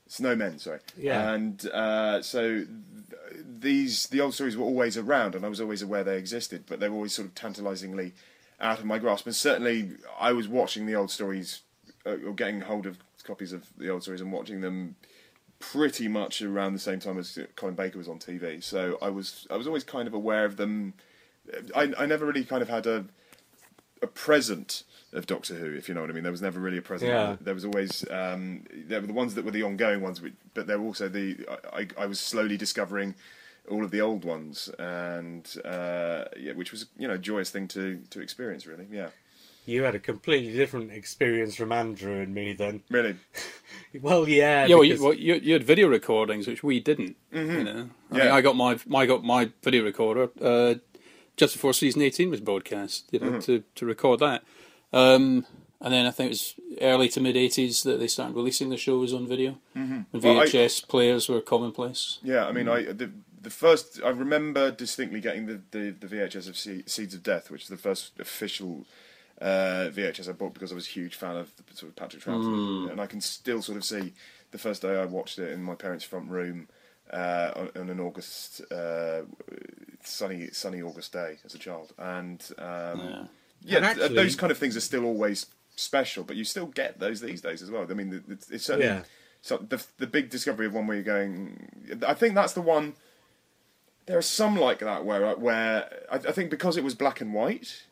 Snowmen, sorry. Yeah. And uh, so th- these the old stories were always around, and I was always aware they existed, but they were always sort of tantalisingly out of my grasp. And certainly, I was watching the old stories uh, or getting hold of copies of the old stories and watching them pretty much around the same time as Colin Baker was on TV. So I was I was always kind of aware of them. I I never really kind of had a a present of Doctor Who, if you know what I mean. There was never really a present. Yeah. There was always um, there were the ones that were the ongoing ones, which- but there were also the I, I was slowly discovering all of the old ones, and uh, yeah, which was you know a joyous thing to to experience, really. Yeah, You had a completely different experience from Andrew and me then. really. Well, yeah. Yeah, well, you, well you, you had video recordings, which we didn't. You know, I, mean, Yeah. I got my I got my video recorder uh, just before season eighteen was broadcast. You know, to to record that, um, and then I think it was early to mid eighties that they started releasing the shows on video. When Well, I- VHS players were commonplace. Yeah, I mean, I the the first I remember distinctly getting the, the, the VHS of Se- Seeds of Death, which is the first official uh, VHS I bought because I was a huge fan of the, sort of Patrick Troughton, and I can still sort of see the first day I watched it in my parents' front room on, on an August uh, sunny sunny August day as a child, and um, Yeah. yeah, And th- actually- those kind of things are still always special, but you still get those these days as well. I mean, it's, it's certainly Yeah. so the the big discovery of one where you're going. I think that's the one. There are some like that where where I, I think because it was black and white,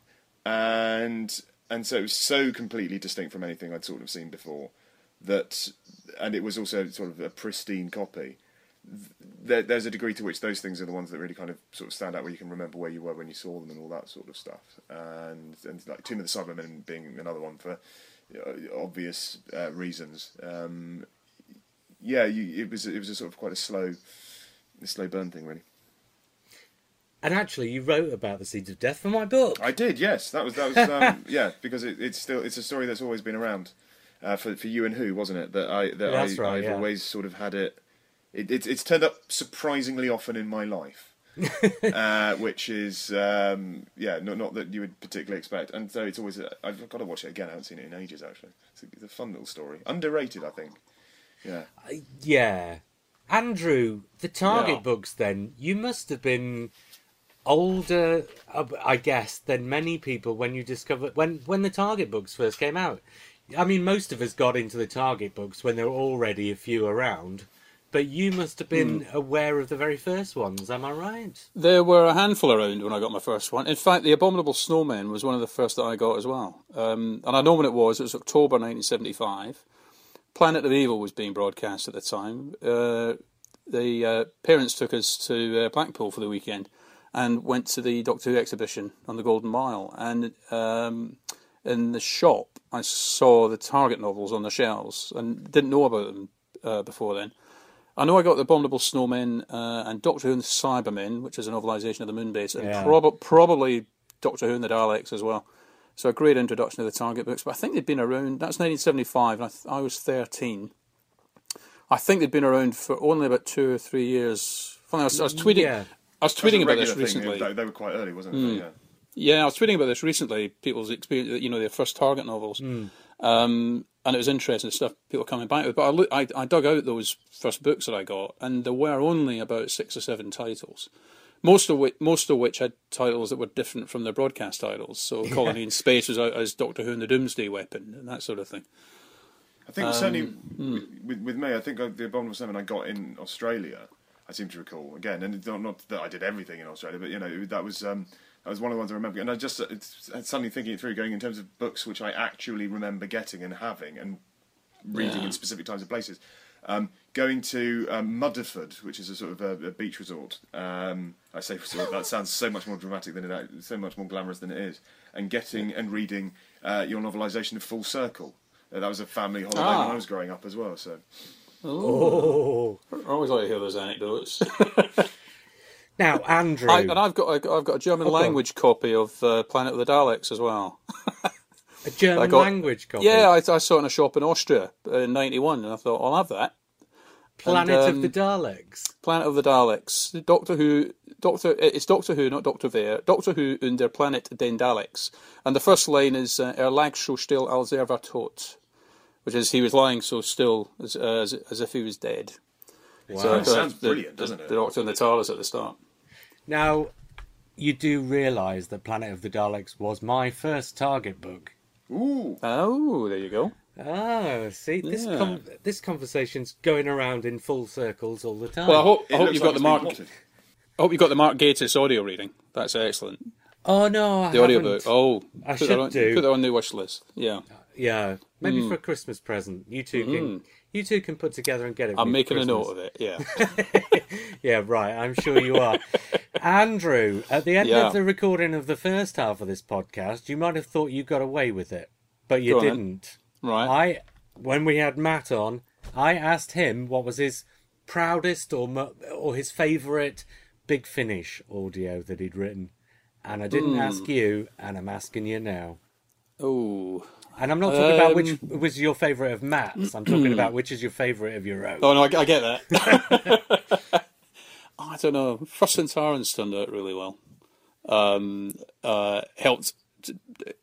and and so it was so completely distinct from anything I'd sort of seen before, that and it was also sort of a pristine copy. There, there's a degree to which those things are the ones that really kind of sort of stand out, where you can remember where you were when you saw them and all that sort of stuff. And and like Tomb of the Cybermen being another one for you know, obvious uh, reasons. Um, yeah, you, it was it was a sort of quite a slow, a slow burn thing, really. and actually, you wrote about the Seeds of Death for my book. I did, yes. That was that was um, yeah, because it, it's still it's a story that's always been around uh, for for you and who wasn't it that I that That's I, right, I've yeah. always sort of had it. It, it's it's turned up surprisingly often in my life, uh, which is um, yeah, not not that you would particularly expect. And so it's always I've got to watch it again. I haven't seen it in ages actually. It's a, it's a fun little story, underrated I think. Yeah. Yeah. Andrew, the Target Yeah. books then, you must have been older, uh, I guess, than many people when you discovered when when the Target books first came out. I mean, most of us got into the Target books when there were already a few around, but you must have been Hmm. aware of the very first ones. Am I right? There were a handful around when I got my first one. In fact, the Abominable Snowman was one of the first that I got as well. Um, and I know when it was. It was October 1975. Planet of Evil was being broadcast at the time. Uh, the uh, parents took us to uh, Blackpool for the weekend and went to the Doctor Who exhibition on the Golden Mile. And um, in the shop, I saw the Target novels on the shelves and didn't know about them uh, before then. I know I got the Abominable Snowmen uh, and Doctor Who and the Cybermen, which is a novelisation of the Moonbase, and Yeah. prob- probably Doctor Who and the Daleks as well. So a great introduction to the Target books. But I think they'd been around. That's 1975, and I, th- I was 13. I think they'd been around for only about two or three years. Funny, I was, I was tweeting. Yeah. I was That was tweeting about this thing. recently. They, they were quite early, wasn't it? Hmm. Yeah. Yeah, I was tweeting about this recently. People's experience, you know, their first Target novels, um, and it was interesting stuff. People coming back with. But I, look, I, I dug out those first books that I got, and there were only about six or seven titles. Most of which, most of which had titles that were different from their broadcast titles. So, Colony in Space was out as Doctor Who and the Doomsday Weapon, and that sort of thing. I think certainly hmm. with, with me, I think the Abominable Seven I got in Australia. I seem to recall again, and it's not, not that I did everything in Australia, but you know that was um, that was one of the ones I remember. And I just it's, it's suddenly thinking it through, going in terms of books which I actually remember getting and having and reading Yeah. in specific times and places. Um, going to um, Mudeford, which is a sort of a, a beach resort. Um, I say resort. That sounds so much more dramatic than it, so much more glamorous than it is. And getting and reading uh, your novelisation of Full Circle. Uh, that was a family holiday Ah. when I was growing up as well. So Oh. I always like to hear those anecdotes. Now, Andrew. I, and I've got I've got a German Oh, go on. language copy of uh, Planet of the Daleks as well. a German got- language copy. Yeah, I, I saw it in a shop in Austria in '91, and I thought I'll have that. Planet And, of um, the Daleks. Planet of the Daleks. Doctor Who. Doctor. It's Doctor Who, not Doctor Ver. Doctor Who under Planet den Daleks. And the first line is uh, Er lag so still als er war tot, which is he was lying so still as as, as if he was dead. Wow. So, sounds the, brilliant, doesn't it? The Doctor and the TARDIS at the start. Now, you do realise that Planet of the Daleks was my first Target book. Ooh. Oh, there you go. Oh, see, this Yeah. con this conversation's going around in full circles all the time. Well, I hope, I hope you've like got the Mark. been. I hope you've got the Mark Gatiss audio reading. That's excellent. oh no, I The audiobook. haven't. Oh, I put should that on, do. Put that on the wish list. Yeah, oh, Yeah, maybe Hmm. for a Christmas present. You two can you two can put together and get it. I'm making a note of it. Yeah. Yeah, right. I'm sure you are. Andrew, at the end Yeah. of the recording of the first half of this podcast, you might have thought you got away with it, but you Go didn't. right. I, when we had Matt on, I asked him what was his proudest or or his favourite Big Finish audio that he'd written, and I didn't Hmm. ask you, and I'm asking you now. oh. And I'm not talking about which Um, was your favourite of Matt's. I'm talking about which is your favourite of your own. Oh no, I, I get that. Oh, I don't know. Frost and Tarrants turned out really well. Um, uh, helped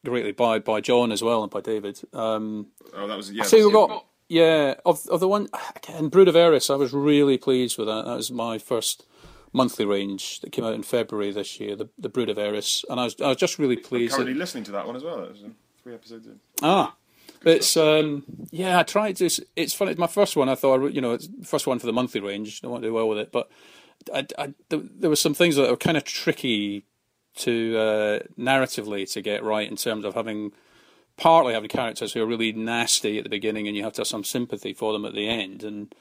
greatly by by John as well and by David. Um, Oh, that was yeah. I see we that's- got yeah of of the one again Brood of Eris. I was really pleased with that. That was my first monthly range that came out in February this year. The the Brood of Eris, and I was I was just really pleased. that- currently listening to that one as well. That was, three episodes in. Ah, it's um, yeah. I tried to. It's funny. It's my first one. I thought you know, it's the first one for the monthly range. I won't do well with it, but I, I, there, were some things that were kind of tricky to uh, narratively to get right in terms of having partly having characters who are really nasty at the beginning, and you have to have some sympathy for them at the end, and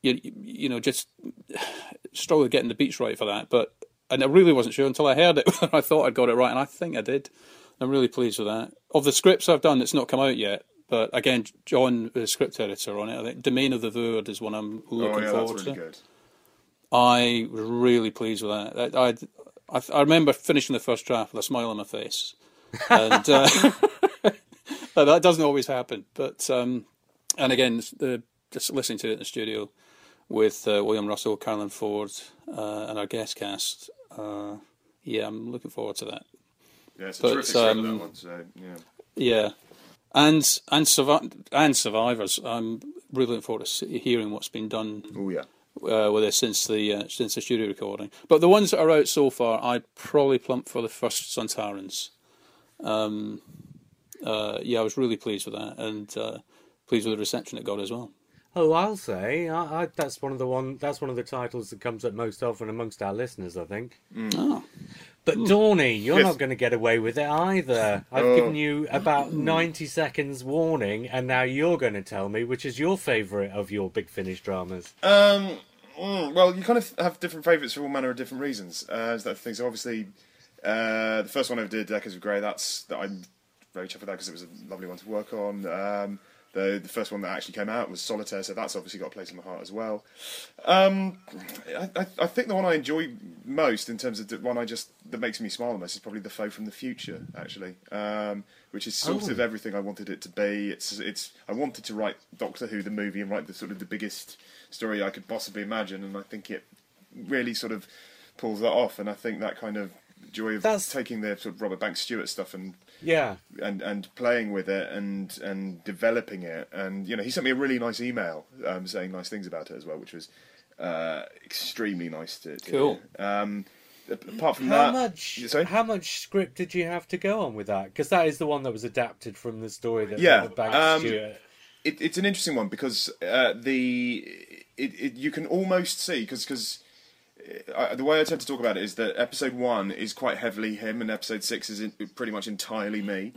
you you know just struggled getting the beats right for that. But and I really wasn't sure until I heard it. I thought I'd got it right, and I think I did. I'm really pleased with that. Of the scripts I've done, it's not come out yet. But again, John, the script editor on it, I think Domain of the Voord is one I'm Oh looking yeah, forward that's really to. good. I was really pleased with that. I, I, I, I remember finishing the first draft with a smile on my face, and uh, that doesn't always happen. But um, and again, the, just listening to it in the studio with uh, William Russell, Carole Ann Ford, uh, and our guest cast. Uh, yeah, I'm looking forward to that. Yeah, it's a But, terrific um, that one. So yeah. Yeah, and and survi- and survivors. I'm really looking forward to hearing what's been done Oh yeah. uh, with it since the uh, since the studio recording. But the ones that are out so far, I'd probably plump for the first Sontarans. Um, uh, yeah, I was really pleased with that, and uh, pleased with the reception it got as well. Oh, I'll say I, I, that's one of the one. That's one of the titles that comes up most often amongst our listeners. I think. Oh, But Dorney, you're Yes. not going to get away with it either. I've Oh. given you about 90 seconds warning, and now you're going to tell me which is your favourite of your Big Finish dramas. Um, mm, well, you kind of have different favourites for all manner of different reasons. Uh, is that the thing? So obviously, uh, the first one I ever did, Echoes of Grey. That's that I'm very chuffed with that because it was a lovely one to work on. Um, the the first one that actually came out was Solitaire, so that's obviously got a place in my heart as well. Um, I, I, I think the one I enjoy most in terms of the one I just that makes me smile the most is probably the Foe from the Future, actually, um, which is sort Oh. of everything I wanted it to be. It's it's I wanted to write Doctor Who the movie and write the sort of the biggest story I could possibly imagine, and I think it really sort of pulls that off. And I think that kind of joy of That's- taking the sort of Robert Banks Stewart stuff and Yeah. and and playing with it and and developing it and you know he sent me a really nice email um, saying nice things about it as well which was uh, extremely nice to, to Cool. hear. um apart from How that much? sorry How much script did you have to go on with that? Because that is the one that was adapted from the story that Yeah, Banks um, Stewart. it, it's an interesting one because uh, the it, it, you can almost see because because uh, the way I tend to talk about it is that episode one is quite heavily him and episode six is in, pretty much entirely me.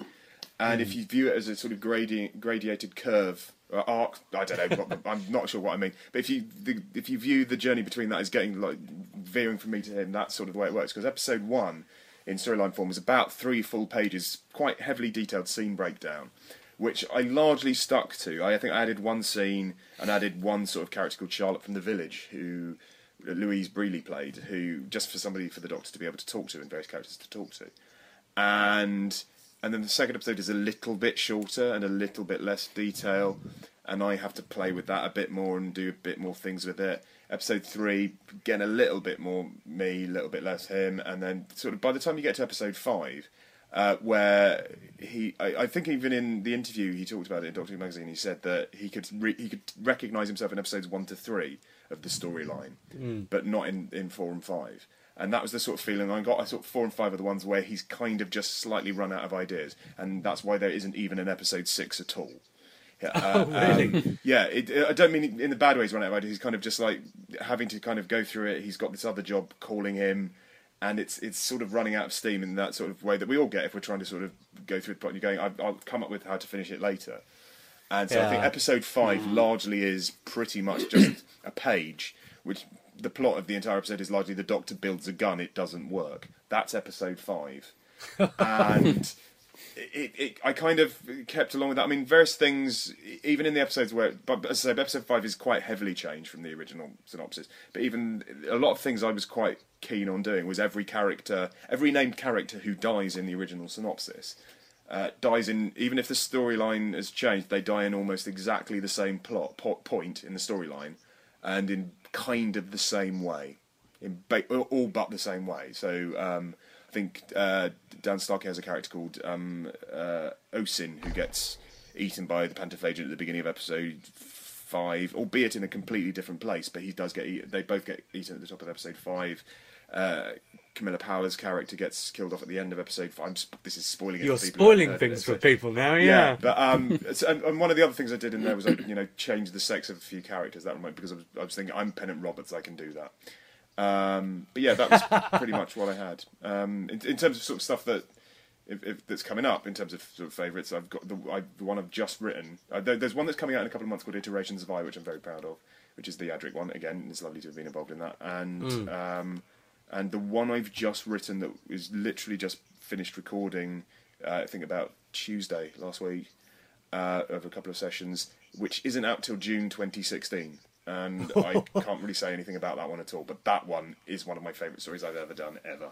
And if you view it as a sort of gradi- gradiated curve or arc, I don't know. what, I'm not sure what I mean. But if you the, if you view the journey between that as getting like veering from me to him, that's sort of the way it works. Because episode one in storyline form is about three full pages, quite heavily detailed scene breakdown which I largely stuck to. I think I added one scene and added one sort of character called Charlotte from the Village, who Louise Brealey played, who just for somebody for the Doctor to be able to talk to and various characters to talk to, and and then the second episode is a little bit shorter and a little bit less detail, and I have to play with that a bit more and do a bit more things with it. Episode three, getting a little bit more me, a little bit less him, and then sort of by the time you get to episode five, uh, where he, I, I, think even in the interview he talked about it in Doctor Who magazine, he said that he could re- he could recognise himself in episodes one to three of the storyline, mm. but not in, in four and five. And that was the sort of feeling I got. I thought four and five are the ones where he's kind of just slightly run out of ideas, and that's why there isn't even an episode six at all. Yeah, uh, oh, really? Um, yeah, it, I don't mean in the bad ways run out of ideas. He's kind of just like having to kind of go through it. He's got this other job calling him, and it's it's sort of running out of steam in that sort of way that we all get if we're trying to sort of go through the plot. And you're going, I'll come up with how to finish it later. And so yeah. I think episode five mm. largely is pretty much just a page, which the plot of the entire episode is largely the Doctor builds a gun, it doesn't work. That's episode five, and it, it, I kind of kept along with that. I mean, various things, even in the episodes where, but as I said, episode five is quite heavily changed from the original synopsis. But even a lot of things I was quite keen on doing was every character, every named character who dies in the original synopsis. Uh, dies in even if the storyline has changed, they die in almost exactly the same plot po- point in the storyline, and in kind of the same way, in ba- all but the same way. So um, I think uh, Dan Starkey has a character called um, uh, Osin who gets eaten by the Pantoflagellant at the beginning of episode five, albeit in a completely different place. But he does get they both get eaten at the top of episode five. Uh, Camilla Powler's character gets killed off at the end of episode five. Sp- this is spoiling. You're spoiling things for people now, yeah. yeah but um, and, and, one of the other things I did in there was I, you know, change the sex of a few characters. That remote because I was, I was thinking I'm Pennant Roberts, I can do that. Um, but yeah, that was pretty much what I had. Um, in, in, terms of sort of stuff that if, if, that's coming up in terms of sort of favourites, I've got the, I, the, one I've just written. Uh, there, there's one that's coming out in a couple of months called Iterations of I, which I'm very proud of, which is the Adric one. Again, it's lovely to have been involved in that. And mm and the one I've just written that is literally just finished recording, uh, I think about Tuesday last week, uh, of a couple of sessions, which isn't out till June 2016. And I can't really say anything about that one at all, but that one is one of my favourite stories I've ever done, ever.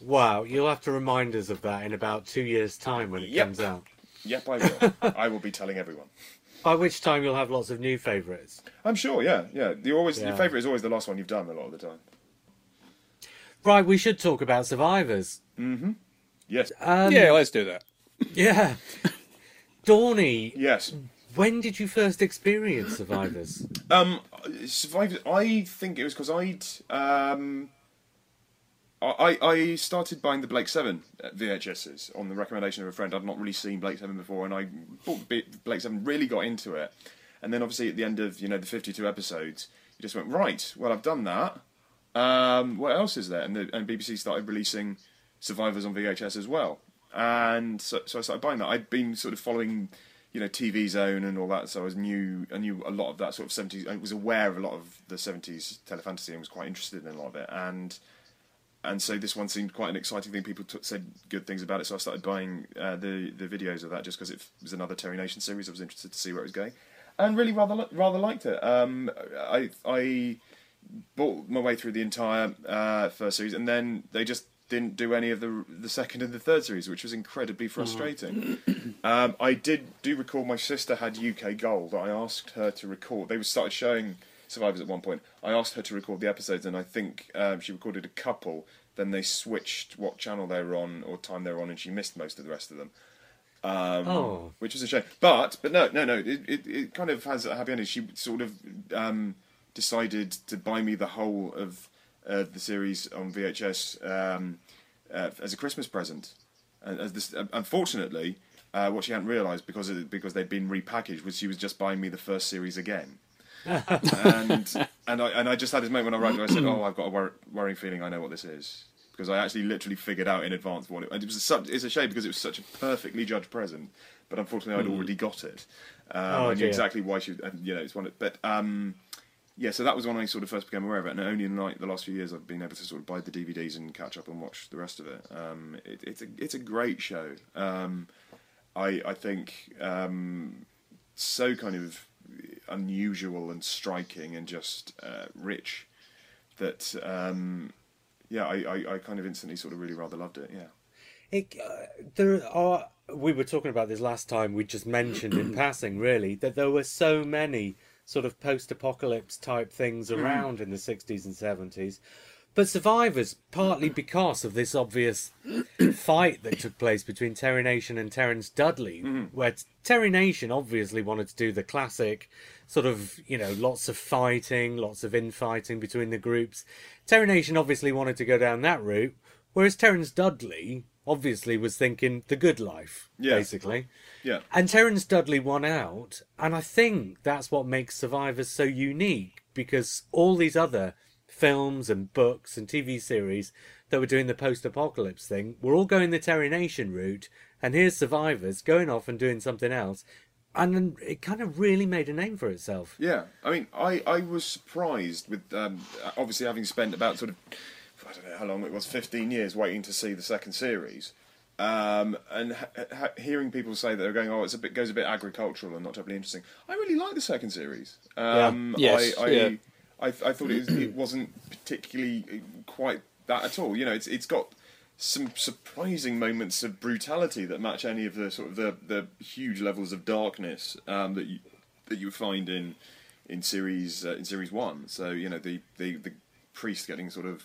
Wow, you'll have to remind us of that in about two years' time when it yep. comes out. Yep, I will. I will be telling everyone. By which time you'll have lots of new favourites. I'm sure, yeah, yeah. Always yeah. your favourite is always the last one you've done a lot of the time. Right, we should talk about survivors. Mm-hmm. Yes. Um, yeah, let's do that. Yeah. Dorney. Yes. When did you first experience survivors? um, survivors. I think it was because I'd um, I I started buying the Blake Seven VHSs on the recommendation of a friend. I'd not really seen Blake Seven before, and I bought Blake Seven. Really got into it, and then obviously at the end of you know the fifty-two episodes, you just went right. Well, I've done that. Um, what else is there? And, the, and BBC started releasing Survivors on VHS as well. And so, so I started buying that. I'd been sort of following, you know, TV Zone and all that, so I was knew I knew a lot of that sort of seventies. I was aware of a lot of the seventies telefantasy and was quite interested in a lot of it. And and so this one seemed quite an exciting thing. People t- said good things about it, so I started buying uh, the the videos of that just because it was another Terry Nation series. I was interested to see where it was going, and really rather rather liked it. Um, I I bought my way through the entire uh, first series, and then they just didn't do any of the the second and the third series, which was incredibly frustrating. um, I did do recall My sister had UK Gold. I asked her to record. They started showing Survivors at one point. I asked her to record the episodes, and I think um, she recorded a couple. Then they switched what channel they were on or time they were on, and she missed most of the rest of them. Um, oh. which was a shame. But but no no no, it, it, it kind of has a happy ending. She sort of um, decided to buy me the whole of uh, the series on VHS um, uh, as a Christmas present. And as this, uh, unfortunately, uh, what she hadn't realised because it, because they'd been repackaged was she was just buying me the first series again. and and I and I just had this moment when I arrived I said, "Oh, I've got a wor- worrying feeling. I know what this is." Because I actually literally figured out in advance what it, and it was. A, it's a shame because it was such a perfectly judged present, but unfortunately I'd hmm. already got it. Um, oh, I knew exactly why she. And, you know, it's one. Of, but um, yeah, so that was when I sort of first became aware of it, and only in like the last few years I've been able to sort of buy the DVDs and catch up and watch the rest of it. Um, it it's a it's a great show. Um, I I think um, so kind of unusual and striking and just uh, rich that um, yeah I, I, I kind of instantly sort of really rather loved it. Yeah. It, uh, there are we were talking about this last time. We just mentioned in passing, really, that there were so many sort of post-apocalypse type things mm-hmm. around in the '60s and '70s. But Survivors, partly because of this obvious fight that took place between Terry Nation and Terence Dudley, mm-hmm. where Terry Nation obviously wanted to do the classic sort of, you know, lots of fighting, lots of infighting between the groups. Terry Nation obviously wanted to go down that route, whereas Terence Dudley obviously was thinking the good life, Yeah. basically. Yeah. And Terence Dudley won out, and I think that's what makes Survivors so unique because all these other films and books and TV series that were doing the post-apocalypse thing were all going the Terry Nation route, and here's Survivors going off and doing something else, and it kind of really made a name for itself. Yeah, I mean, I, I was surprised with um, obviously having spent about sort of I don't know how long it was, fifteen years waiting to see the second series, um, and ha- ha- hearing people say that they're going, oh, it's a bit goes a bit agricultural and not terribly interesting. I really like the second series. Um, Yes, I, I, yeah. I, I thought it, was, it wasn't particularly quite that at all. You know, it's it's got some surprising moments of brutality that match any of the sort of the, the huge levels of darkness um, that you that you find in in series uh, in series one. So you know the the, the priest getting sort of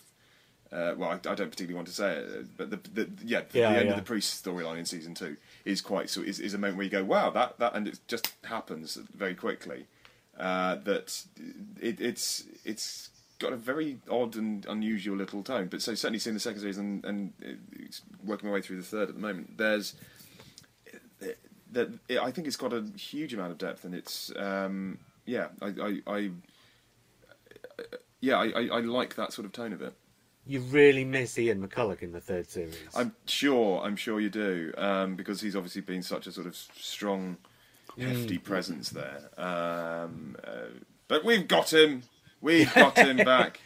uh, well, I, I don't particularly want to say it, but the, the yeah, the, Yeah, the end yeah. of the priest storyline in season two is quite so is, is a moment where you go, wow, that that and it just happens very quickly. Uh, that it, it's it's got a very odd and unusual little tone. But so certainly seeing the second series and, and it's working my way through the third at the moment, there's that I think it's got a huge amount of depth, and it's um, yeah, I, I, I yeah, I, I, I like that sort of tone of it. You really miss Ian McCulloch in the third series. I'm sure, I'm sure you do, um, because he's obviously been such a sort of strong, hefty presence there. Um, uh, but we've got him, we've got him back.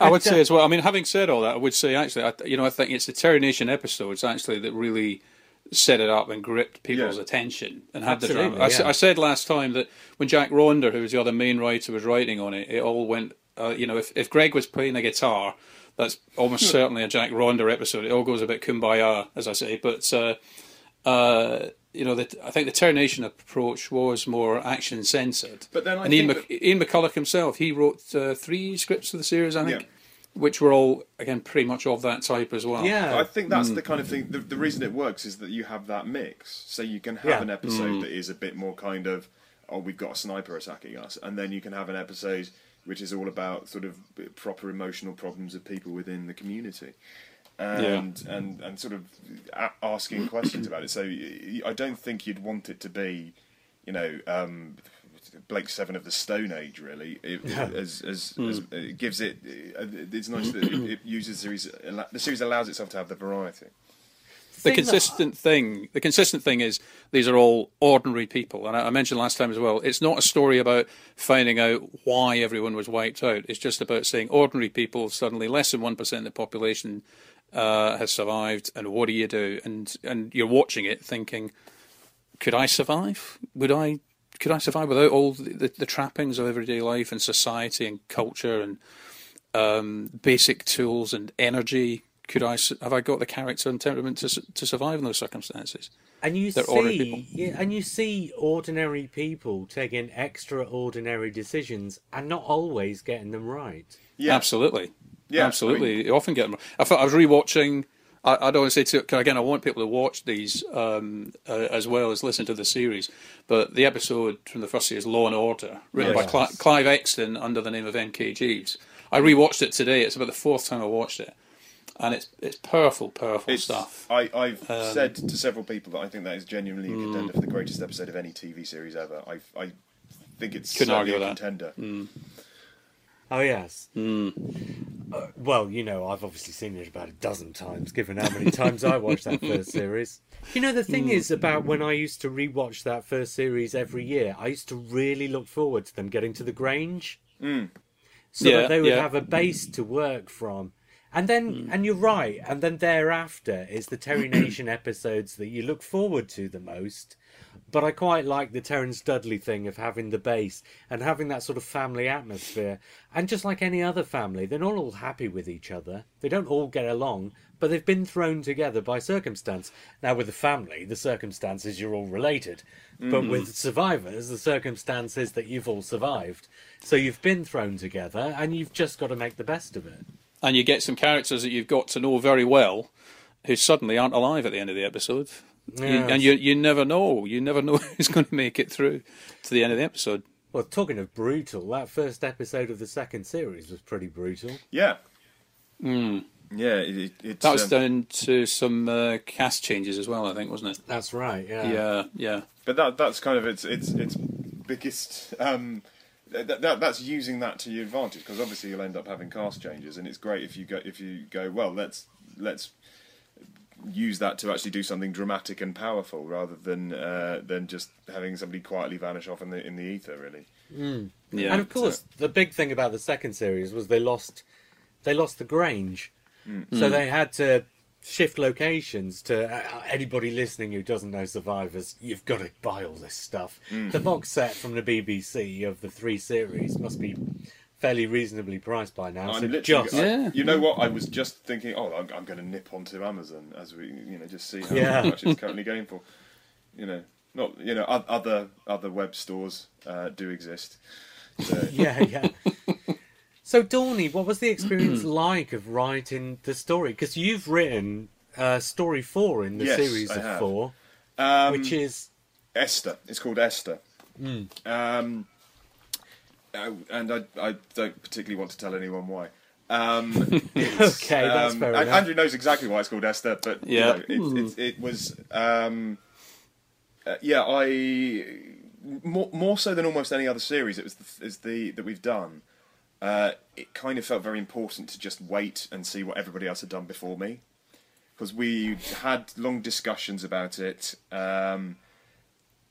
I would say as well. I mean, having said all that, I would say actually, I, you know, I think it's the Terry Nation episodes actually that really set it up and gripped people's Yeah. attention and had the Absolutely, drama. I, s- yeah. I said last time that when Jack Ronder, who was the other main writer, was writing on it, it all went. Uh, you know, if if Greg was playing the guitar, that's almost certainly a Jack Ronder episode. It all goes a bit kumbaya, as I say. But uh, uh, you know, the, I think the Terry Nation approach was more action censored. But then I and Ian, think Mc, Ian McCulloch himself, he wrote uh, three scripts for the series, I think, Yeah. which were all again pretty much of that type as well. yeah, I think that's Mm. the kind of thing. The, the reason it works is that you have that mix, so you can have Yeah. an episode Mm. that is a bit more kind of, oh, we've got a sniper attacking us, and then you can have an episode which is all about sort of proper emotional problems of people within the community. And, and and sort of asking questions about it. So I don't think you'd want it to be, you know, um, Blake Seven of the Stone Age. Really, it, as as, as it gives it. uh, It's nice that it uses the series. The series allows itself to have the variety. The thing that- consistent thing the consistent thing is these are all ordinary people. And I, I mentioned last time as well it's not a story about finding out why everyone was wiped out. It's just about saying ordinary people suddenly less than 1% of the population uh, has survived. And what do you do? And and you're watching it thinking could I survive? Would I could I survive without all the, the, the trappings of everyday life and society and culture and um, basic tools and energy. Could I have I got the character and temperament to to survive in those circumstances? And you They're see, yeah, and you see ordinary people taking extraordinary decisions and not always getting them right. Yeah, Absolutely, Yeah, absolutely. You often get them. I thought I was rewatching. I, I don't want to say too. 'cause Again, I want people to watch these um, uh, as well as listen to the series. But the episode from the first series, Law and Order, written by Yes. Cli- Clive Exton under the name of M.K. Jeeves. I rewatched it today. It's about the fourth time I watched it, and it's it's powerful, powerful It's, stuff. I, I've Um, said to several people that I think that is genuinely a mm. contender for the greatest episode of any TV series ever. I, I think it's Couldn't certainly argue a that. contender. Oh yes. Hmm. Uh, well, you know, I've obviously seen it about a dozen times, given how many times I watched that first series. You know, the Hmm. thing is about when I used to rewatch that first series every year, I used to really look forward to them getting to the Grange, so Yeah, that they would yeah. have a base to work from. And then, hmm. and you're right. And then thereafter is the Terry Nation episodes that you look forward to the most. But I quite like the Terence Dudley thing of having the base and having that sort of family atmosphere. And just like any other family, they're not all happy with each other. They don't all get along, but they've been thrown together by circumstance. Now, with the family, the circumstance is you're all related, but hmm. with survivors, the circumstance is that you've all survived. So you've been thrown together, and you've just got to make the best of it. And you get some characters that you've got to know very well, who suddenly aren't alive at the end of the episode. You- and you you never know. You never know who's going to make it through to the end of the episode. Well, talking of brutal, that first episode of the second series was pretty brutal. Yeah. Yeah, it, it, it's, That was um, down to some uh, cast changes as well, I think, wasn't it? That's right. Yeah. Yeah, yeah. but that that's kind of its its its biggest. Um, that, that that's using that to your advantage because obviously you'll end up having cast changes, and it's great if you go if you go well. Let's let's use that to actually do something dramatic and powerful rather than uh, than just having somebody quietly vanish off in the in the ether. Really, Yeah. And of course, the big thing about the second series was they lost they lost the Grange, so they had to shift locations. To uh, anybody listening who doesn't know Survivors, you've got to buy all this stuff. The box set from the BBC of the three series must be fairly reasonably priced by now. I'm so literally. just I- Yeah. You know what? I was just thinking. Oh, I'm, I'm going to nip onto Amazon as we you know just see how Yeah. much it's currently going for. You know, not you know other other web stores uh, do exist. So, yeah, yeah. So, Dorney, what was the experience like of writing the story? Because you've written uh, story four in the Yes, series I of have. four, um, which is Esther. It's called Esther. Um, uh, and I, I don't particularly want to tell anyone why. Um, Okay, that's um, fair enough. Andrew knows exactly why it's called Esther, but you Yeah. know, it, it, it was. Um, uh, yeah, I more more so than almost any other series. It was the, is the that we've done. Uh, it kind of felt very important to just wait and see what everybody else had done before me, because we had long discussions about it. Um,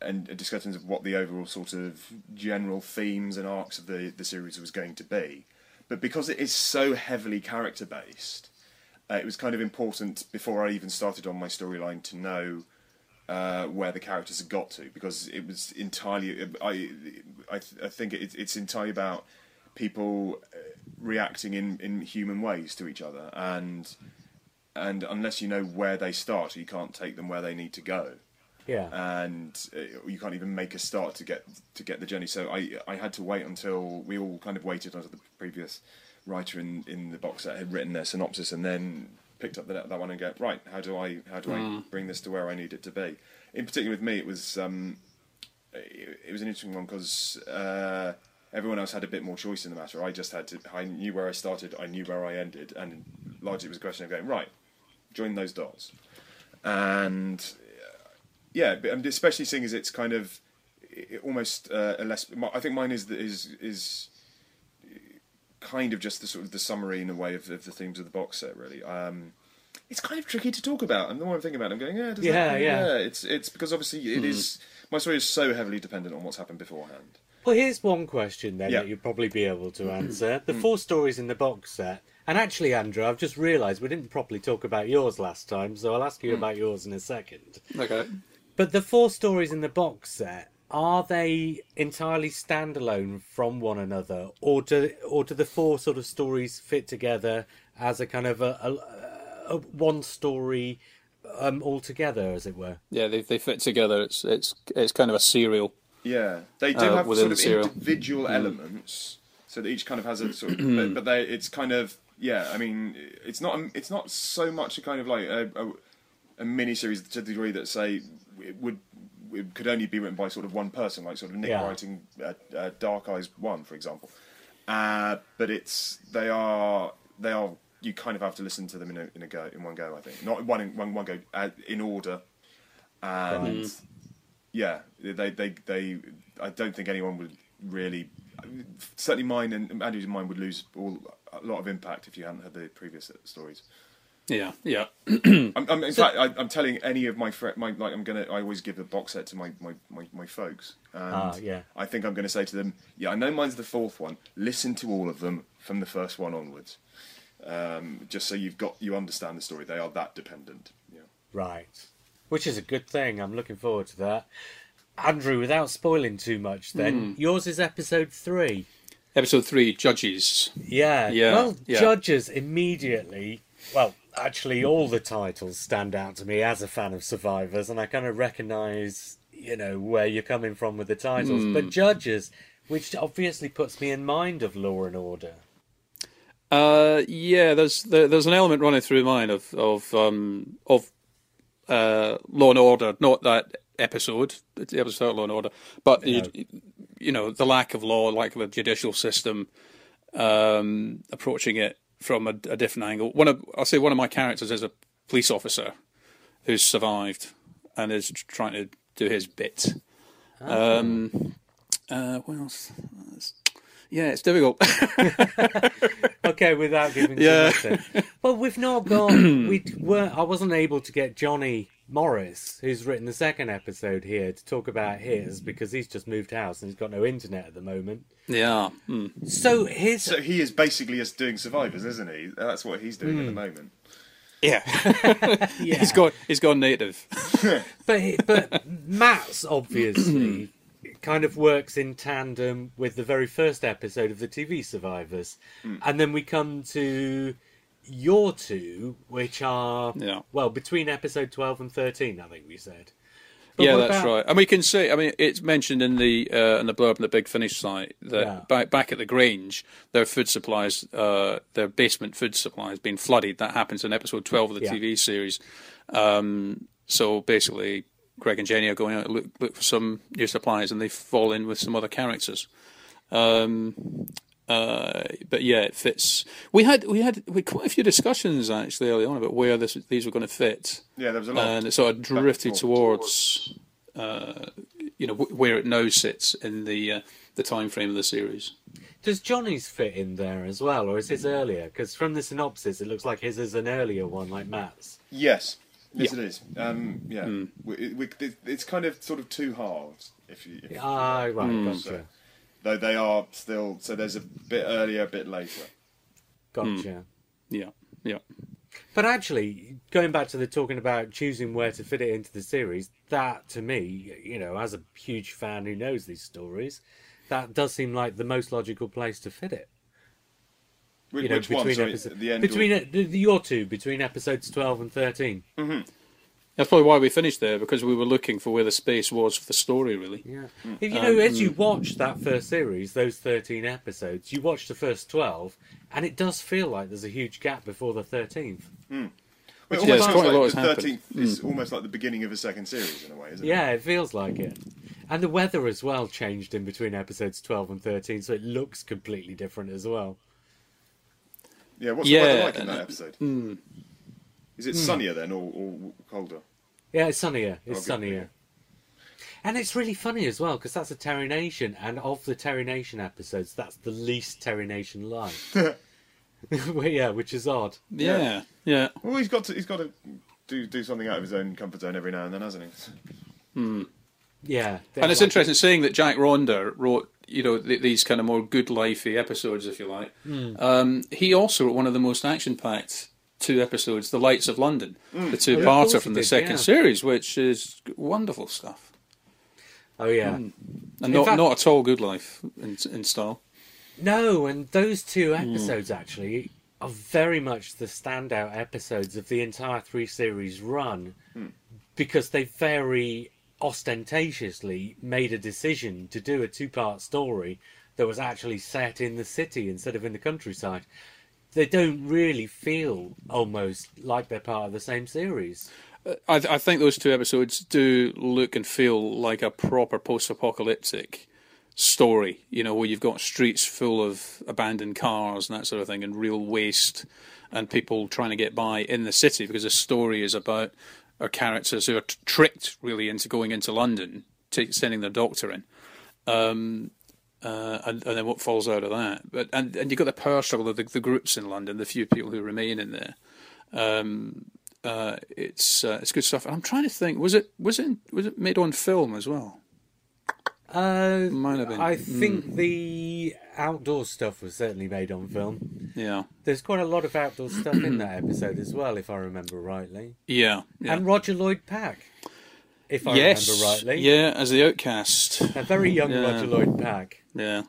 and discussions of what the overall sort of general themes and arcs of the, the series was going to be. But because it is so heavily character based, uh, it was kind of important before I even started on my storyline to know uh, where the characters had got to because it was entirely. I I, I think it, it's entirely about people uh, reacting in, in human ways to each other and and unless you know where they start, you can't take them where they need to go yeah. and uh, you can't even make a start to get to get the journey. So I I had to wait until we all kind of waited until the previous writer in, in the box set had written their synopsis and then picked up the, that one and go right. How do I how do I bring this to where I need it to be? In particular, with me, it was um, it, it was an interesting one because. Uh, Everyone else had a bit more choice in the matter. I just had to. I knew where I started. I knew where I ended, and largely it was a question of going right, join those dots, and yeah, but especially seeing as it's kind of it, almost uh, a less. I think mine is is is kind of just the sort of the summary in a way of, of the themes of the box set. Really, um, it's kind of tricky to talk about. And the more I'm thinking about, it, I'm going, yeah, does Yeah, that, yeah. It's it's because obviously it is my story is so heavily dependent on what's happened beforehand. Well, here's one question then Yeah. that you'll probably be able to answer. The four stories in the box set. And actually, Andrew, I've just realised we didn't properly talk about yours last time, so I'll ask you about yours in a second. Okay. But the four stories in the box set are they entirely standalone from one another, or do or do the four sort of stories fit together as a kind of a, a, a one story um, altogether, as it were? Yeah, they they fit together. It's it's it's kind of a serial. Yeah, they do Uh, have sort of individual elements, so that each kind of has a sort of, but, but they, it's kind of yeah. I mean, it's not it's not so much a kind of like a, a, a mini series to the degree that say it would it could only be written by sort of one person, like sort of Nick Yeah. writing uh, uh, Dark Eyes One, for example. Uh, but it's they are they are you kind of have to listen to them in a, in a go in one go. I think not one in one one go uh, in order, and yeah, they, they, they. I don't think anyone would really. Certainly, mine and Andrew's and mine would lose all a lot of impact if you hadn't had the previous stories. Yeah, yeah. I'm, I'm, in fact, I, I'm telling any of my friends, my like, I'm gonna. I always give a box set to my my, my, my folks. And Ah, yeah. I think I'm going to say to them, yeah, I know mine's the fourth one. Listen to all of them from the first one onwards, um, just so you've got you understand the story. They are that dependent. Yeah. Right. Which is a good thing. I'm looking forward to that. Andrew, without spoiling too much, then yours is episode three. Episode three, judges. Yeah. Yeah, Well, yeah. judges immediately well, actually, all the titles stand out to me as a fan of Survivors, and I kind of recognise, you know, where you're coming from with the titles. But Judges, which obviously puts me in mind of Law and Order. Uh, yeah, there's there, there's an element running through mine of of um, of uh, Law and Order, not that episode, the episode of Law and Order, but No. you, you know the lack of law, lack of a judicial system, um, approaching it from a, a different angle. One of I'll say one of my characters is a police officer who's survived and is trying to do his bit. Um, uh, what else? Yeah, it's difficult. Okay, without giving too Yeah. But we've not got. we were. I wasn't able to get Johnny Morris, who's written the second episode here, to talk about his because he's just moved house and he's got no internet at the moment. yeah. mm. So his. So he is basically just doing survivors, isn't he? That's what he's doing at the Hmm. moment. Yeah. yeah. he's gone. He's gone native. But he- but Matt's obviously kind of works in tandem with the very first episode of the TV Survivors, and then we come to your two, which are Yeah. well between episode twelve and thirteen, I think we said. But yeah, that's about- right. And we can see. I mean, it's mentioned in the uh, in the blurb on the Big Finish site that Yeah. back back at the Grange, their food supplies, uh, their basement food supply has been flooded. That happens in episode twelve of the Yeah. TV series. Um, so basically, Greg and Jenny are going out to look look for some new supplies, and they fall in with some other characters. Um, uh, but yeah, it fits. We had we had we had quite a few discussions actually early on about where this these were going to fit Yeah, there was a lot. and it sort of drifted forth. towards uh, you know wh- where it now sits in the uh, the time frame of the series. Does Johnny's fit in there as well, or is his earlier? Because from the synopsis, it looks like his is an earlier one, like Matt's. Yes, yes, Yeah. it is. Um, yeah, Hmm. we, we, it, it's kind of sort of two halves. If you, if, Ah, right, Hmm. gotcha, though they are still. So there's a bit earlier, a bit later. gotcha. Hmm. Yeah, yeah, But actually, going back to the talking about choosing where to fit it into the series, that to me, you know, as a huge fan who knows these stories, that does seem like the most logical place to fit it. Which, You know, which one? between Sorry, episodes, at the end. between or- the, the- your two, between episodes twelve and thirteen. Mm-hmm. That's probably why we finished there because we were looking for where the space was for the story. Really, Yeah. Mm. If you know, um, as you watch that first series, those 13 episodes, you watch the first 12, and it does feel like there's a huge gap before the 13th. Well, mm. Which it is- almost Yeah, it's feels quite a lot like has the happened. thirteenth is mm. almost like the beginning of a second series in a way, isn't it? Yeah, it feels like it. And the weather as well changed in between episodes 12 and 13, so it looks completely different as well. Yeah. What's the weather like in that episode? Is it hmm. sunnier then, or, or colder? Yeah, it's sunnier. It's Oh, good, sunnier. And it's really funny as well, because that's a Terry Nation, and of the Terry Nation episodes, that's the least Terry Nation like. Well, yeah, which is odd. yeah, yeah. Well, he's got to. He's got to do do something out of his own comfort zone every now and then, hasn't he? Hmm. Yeah. And it's like- interesting seeing that Jack Ronder wrote, you know, th- these kind of more good lifey episodes, if you like. Hmm. Um, he also wrote one of the most action-packed two episodes, "The Lights of London," mm. the Oh, of course two-parter he from the did, second yeah. series, which is wonderful stuff, Oh, yeah. Mm. and not fact- not at all good life in, in style. No, and those two Hmm. episodes actually are very much the standout episodes of the entire three series run mm. because they very ostentatiously made a decision to do a two part story that was actually set in the city instead of in the countryside. They don't really feel almost like they're part of the same series. I, I think those two episodes do look and feel like a proper post-apocalyptic story. You know, where you've got streets full of abandoned cars and that sort of thing, and real waste, and people trying to get by in the city because the story is about our characters who are t- tricked really into going into London, t- sending their doctor in. Um, uh, and, and then what falls out of that, but and and you've got the power struggle of the, the groups in London, the few people who remain in there um, uh, it's uh, it's good stuff. And I'm trying to think, was it was it was it made on film as well? Uh, Might have been. I think the outdoor stuff was certainly made on film. Yeah, There's quite a lot of outdoor stuff in that episode as well, if I remember rightly. yeah, yeah. And Roger Lloyd Pack, if I yes, remember rightly. yeah, as the outcast. A very young Yeah. Roger Lloyd Pack. Yeah,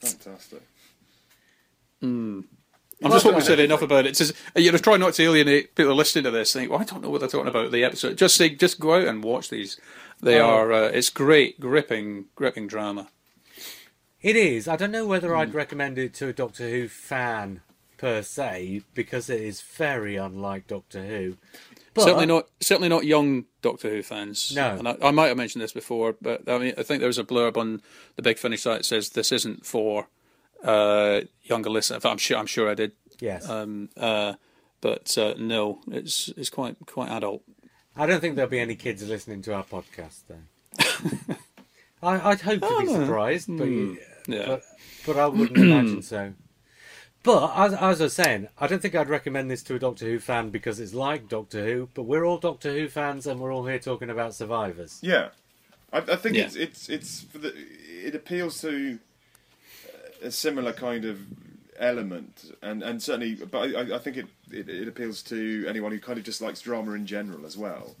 Fantastic. I'm just hoping to say enough about it. Just, you know, try not to alienate people listening to this. Think, well, I don't know what they're talking about the episode. Just say, just go out and watch these. They Oh. are. Uh, it's great, gripping, gripping drama. It is. I don't know whether Hmm. I'd recommend it to a Doctor Who fan per se because it is very unlike Doctor Who. But certainly not. Certainly not young Doctor Who fans. No. and I, I might have mentioned this before, but I mean, I think there was a blurb on the Big Finish site that says this isn't for uh, younger listeners. I'm sure. I'm sure I did. Yes, Um, uh, but uh, no, it's it's quite quite adult. I don't think there'll be any kids listening to our podcast though. I, I'd hope to be surprised, but, Hmm. Yeah. but but I wouldn't imagine so. But as, as I was saying, I don't think I'd recommend this to a Doctor Who fan because it's like Doctor Who. But we're all Doctor Who fans, and we're all here talking about survivors. Yeah, I, I think Yeah. it's it's it's for the, it appeals to uh, a similar kind of element, and, and certainly, but I, I think it, it it appeals to anyone who kind of just likes drama in general as well.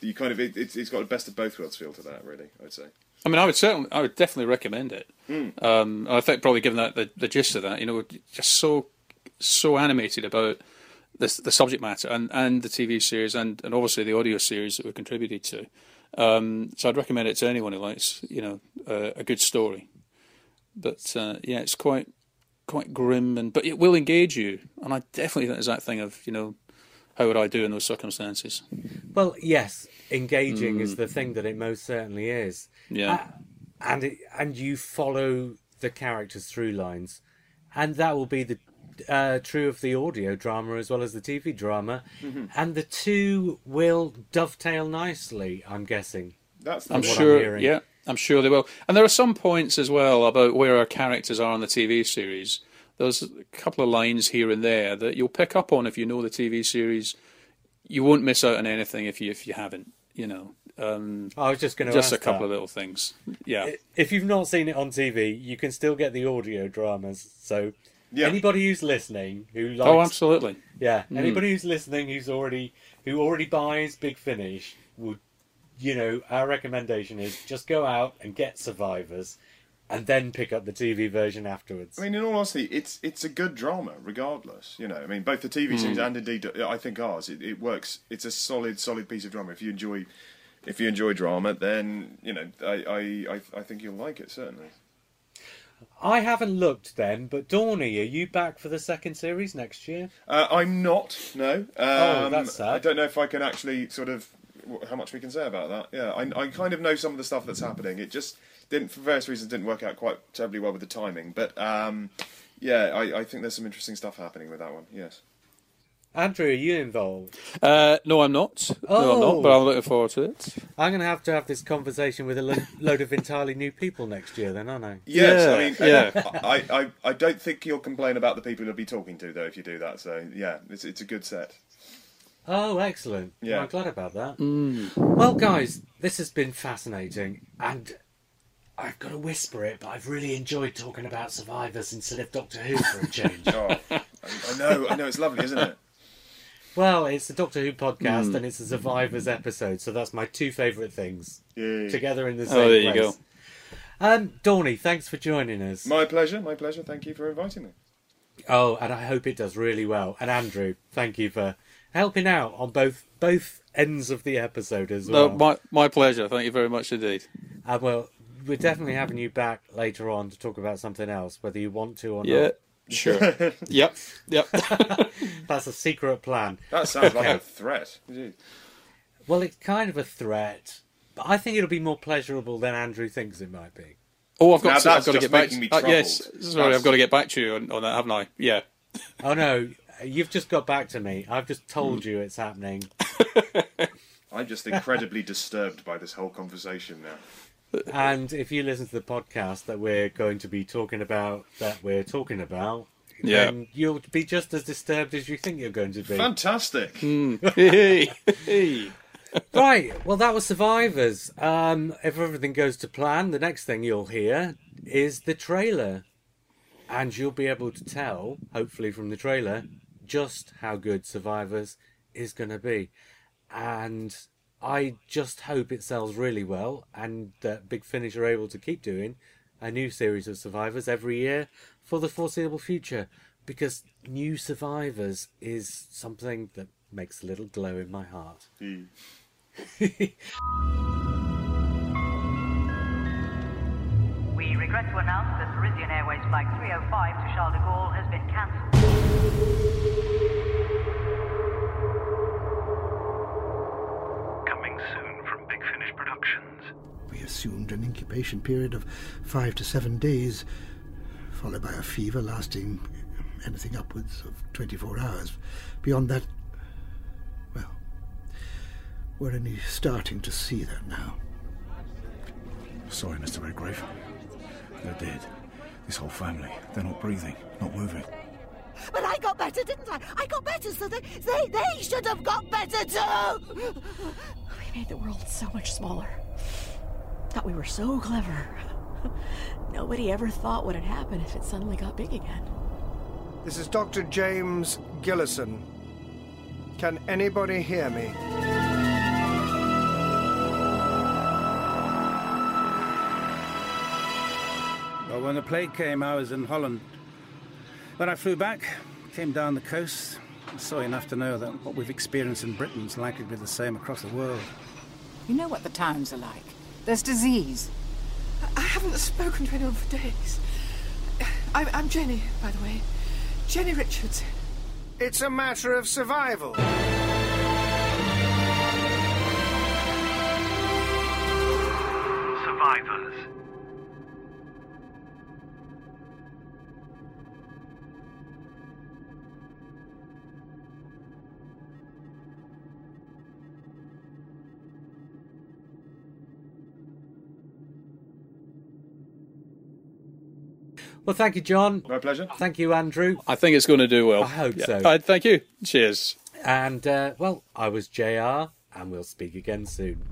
You kind of it, it's it's got a best of both worlds feel to that, really. I'd say. I mean, I would certainly, I would definitely recommend it. Hmm. Um, I think probably given that the, the gist of that, you know, just so so animated about this, the subject matter and, and the TV series and, and obviously the audio series that we contributed to. Um, so I'd recommend it to anyone who likes, you know, uh, a good story. But uh, yeah, it's quite quite grim and but it will engage you. And I definitely think there's that thing of you know, how would I do in those circumstances? Well, yes, engaging Hmm. is the thing that it most certainly is. Yeah. and it, and you follow the characters through lines, and that will be the uh, true of the audio drama as well as the TV drama, Mm-hmm. and the two will dovetail nicely. I'm guessing. That's I'm the what I'm sure. yeah, I'm sure they will. And there are some points as well about where our characters are on the TV series. There's a couple of lines here and there that you'll pick up on if you know the TV series. You won't miss out on anything if you if you haven't. You know, um, I was just going to just ask a couple that. of little things. Yeah, If you've not seen it on TV, you can still get the audio dramas. So Yeah. anybody who's listening who likes, oh, absolutely. yeah, anybody who's listening who's already who already buys Big Finish would, you know, our recommendation is just go out and get Survivors, and then pick up the TV version afterwards. I mean, in all honesty, it's it's a good drama, regardless. You know, I mean, both the TV series and indeed, I think ours, it, it works. It's a solid, solid piece of drama. If you enjoy, if you enjoy drama, then you know, I I, I, I think you'll like it certainly. I haven't looked then, but Dorney, are you back for the second series next year? Uh, I'm not. No. Um, Oh, that's sad. I don't know if I can actually sort of how much we can say about that. Yeah, I, I kind of know some of the stuff that's happening. It just didn't, for various reasons, didn't work out quite terribly well with the timing. But um, yeah, I, I think there's some interesting stuff happening with that one. Yes. Andrew, are you involved? Uh, no, I'm not. No, I'm Oh. not. But I'm looking forward to it. I'm going to have to have this conversation with a lo- load of entirely new people next year, then, aren't I? Yes, Yeah, I mean, yeah. I, I, I don't think you'll complain about the people you'll be talking to though if you do that. So yeah, it's it's a good set. Oh, excellent. Yeah. I'm glad about that. Mm. Well, guys, this has been fascinating, and I've got to whisper it, but I've really enjoyed talking about survivors instead of Doctor Who for a change. Oh, I, I know, I know, it's lovely, isn't it? Well, it's a Doctor Who podcast, Mm. and it's a survivors episode, so that's my two favourite things Yeah. together in the same Oh, there you go. Um, Dorney, thanks for joining us. My pleasure, my pleasure. Thank you for inviting me. Oh, and I hope it does really well. And Andrew, thank you for helping out on both both ends of the episode as well. No, my my pleasure. Thank you very much indeed. Uh, well, we're definitely having you back later on to talk about something else, whether you want to or Yeah, not. Sure. yep, yep. That's a secret plan. That sounds like a threat. Gee. Well, it's kind of a threat, but I think it'll be more pleasurable than Andrew thinks it might be. Oh, I've got Now to, I've got to just get back. making me uh, yes, sorry, That's- I've got to get back to you on, on that, haven't I? Yeah. Oh no, you've just got back to me. I've just Hmm. told you it's happening. I'm just incredibly disturbed by this whole conversation now. And if you listen to the podcast that we're going to be talking about, that we're talking about, Yeah. then you'll be just as disturbed as you think you're going to be. Fantastic. hey, hey. Right. Well, that was Survivors. Um, if everything goes to plan, the next thing you'll hear is the trailer, and you'll be able to tell, hopefully from the trailer, just how good Survivors is going to be. And I just hope it sells really well, and that Big Finish are able to keep doing a new series of Survivors every year for the foreseeable future. because new survivors is something that makes a little glow in my heart. Hmm. We regret to announce that Parisian Airways Flight 305 to Charles de Gaulle has been cancelled. Assumed an incubation period of five to seven days, followed by a fever lasting anything upwards of 24 hours. Beyond that, well, we're only starting to see that now. Sorry, Mr. Redgrave. They're dead. This whole family. They're not breathing, not moving. But I got better, didn't I? I got better, so they they, they should have got better too. We made the world so much smaller. Thought we were so clever. Nobody ever thought what would happen if it suddenly got big again. This is Dr. James Gillison. Can anybody hear me? Well, when the plague came, I was in Holland. When I flew back, came down the coast, I saw enough to know that what we've experienced in Britain is likely to be the same across the world. You know what the towns are like. There's disease. I haven't spoken to anyone for days. I'm, I'm Jenny, by the way. Jenny Richards. It's a matter of survival. Survivors. Well, thank you, John. My pleasure. Thank you, Andrew. I think it's going to do well. I hope Yeah. so. All right, thank you. Cheers. And, uh, well, I was JR, and we'll speak again soon.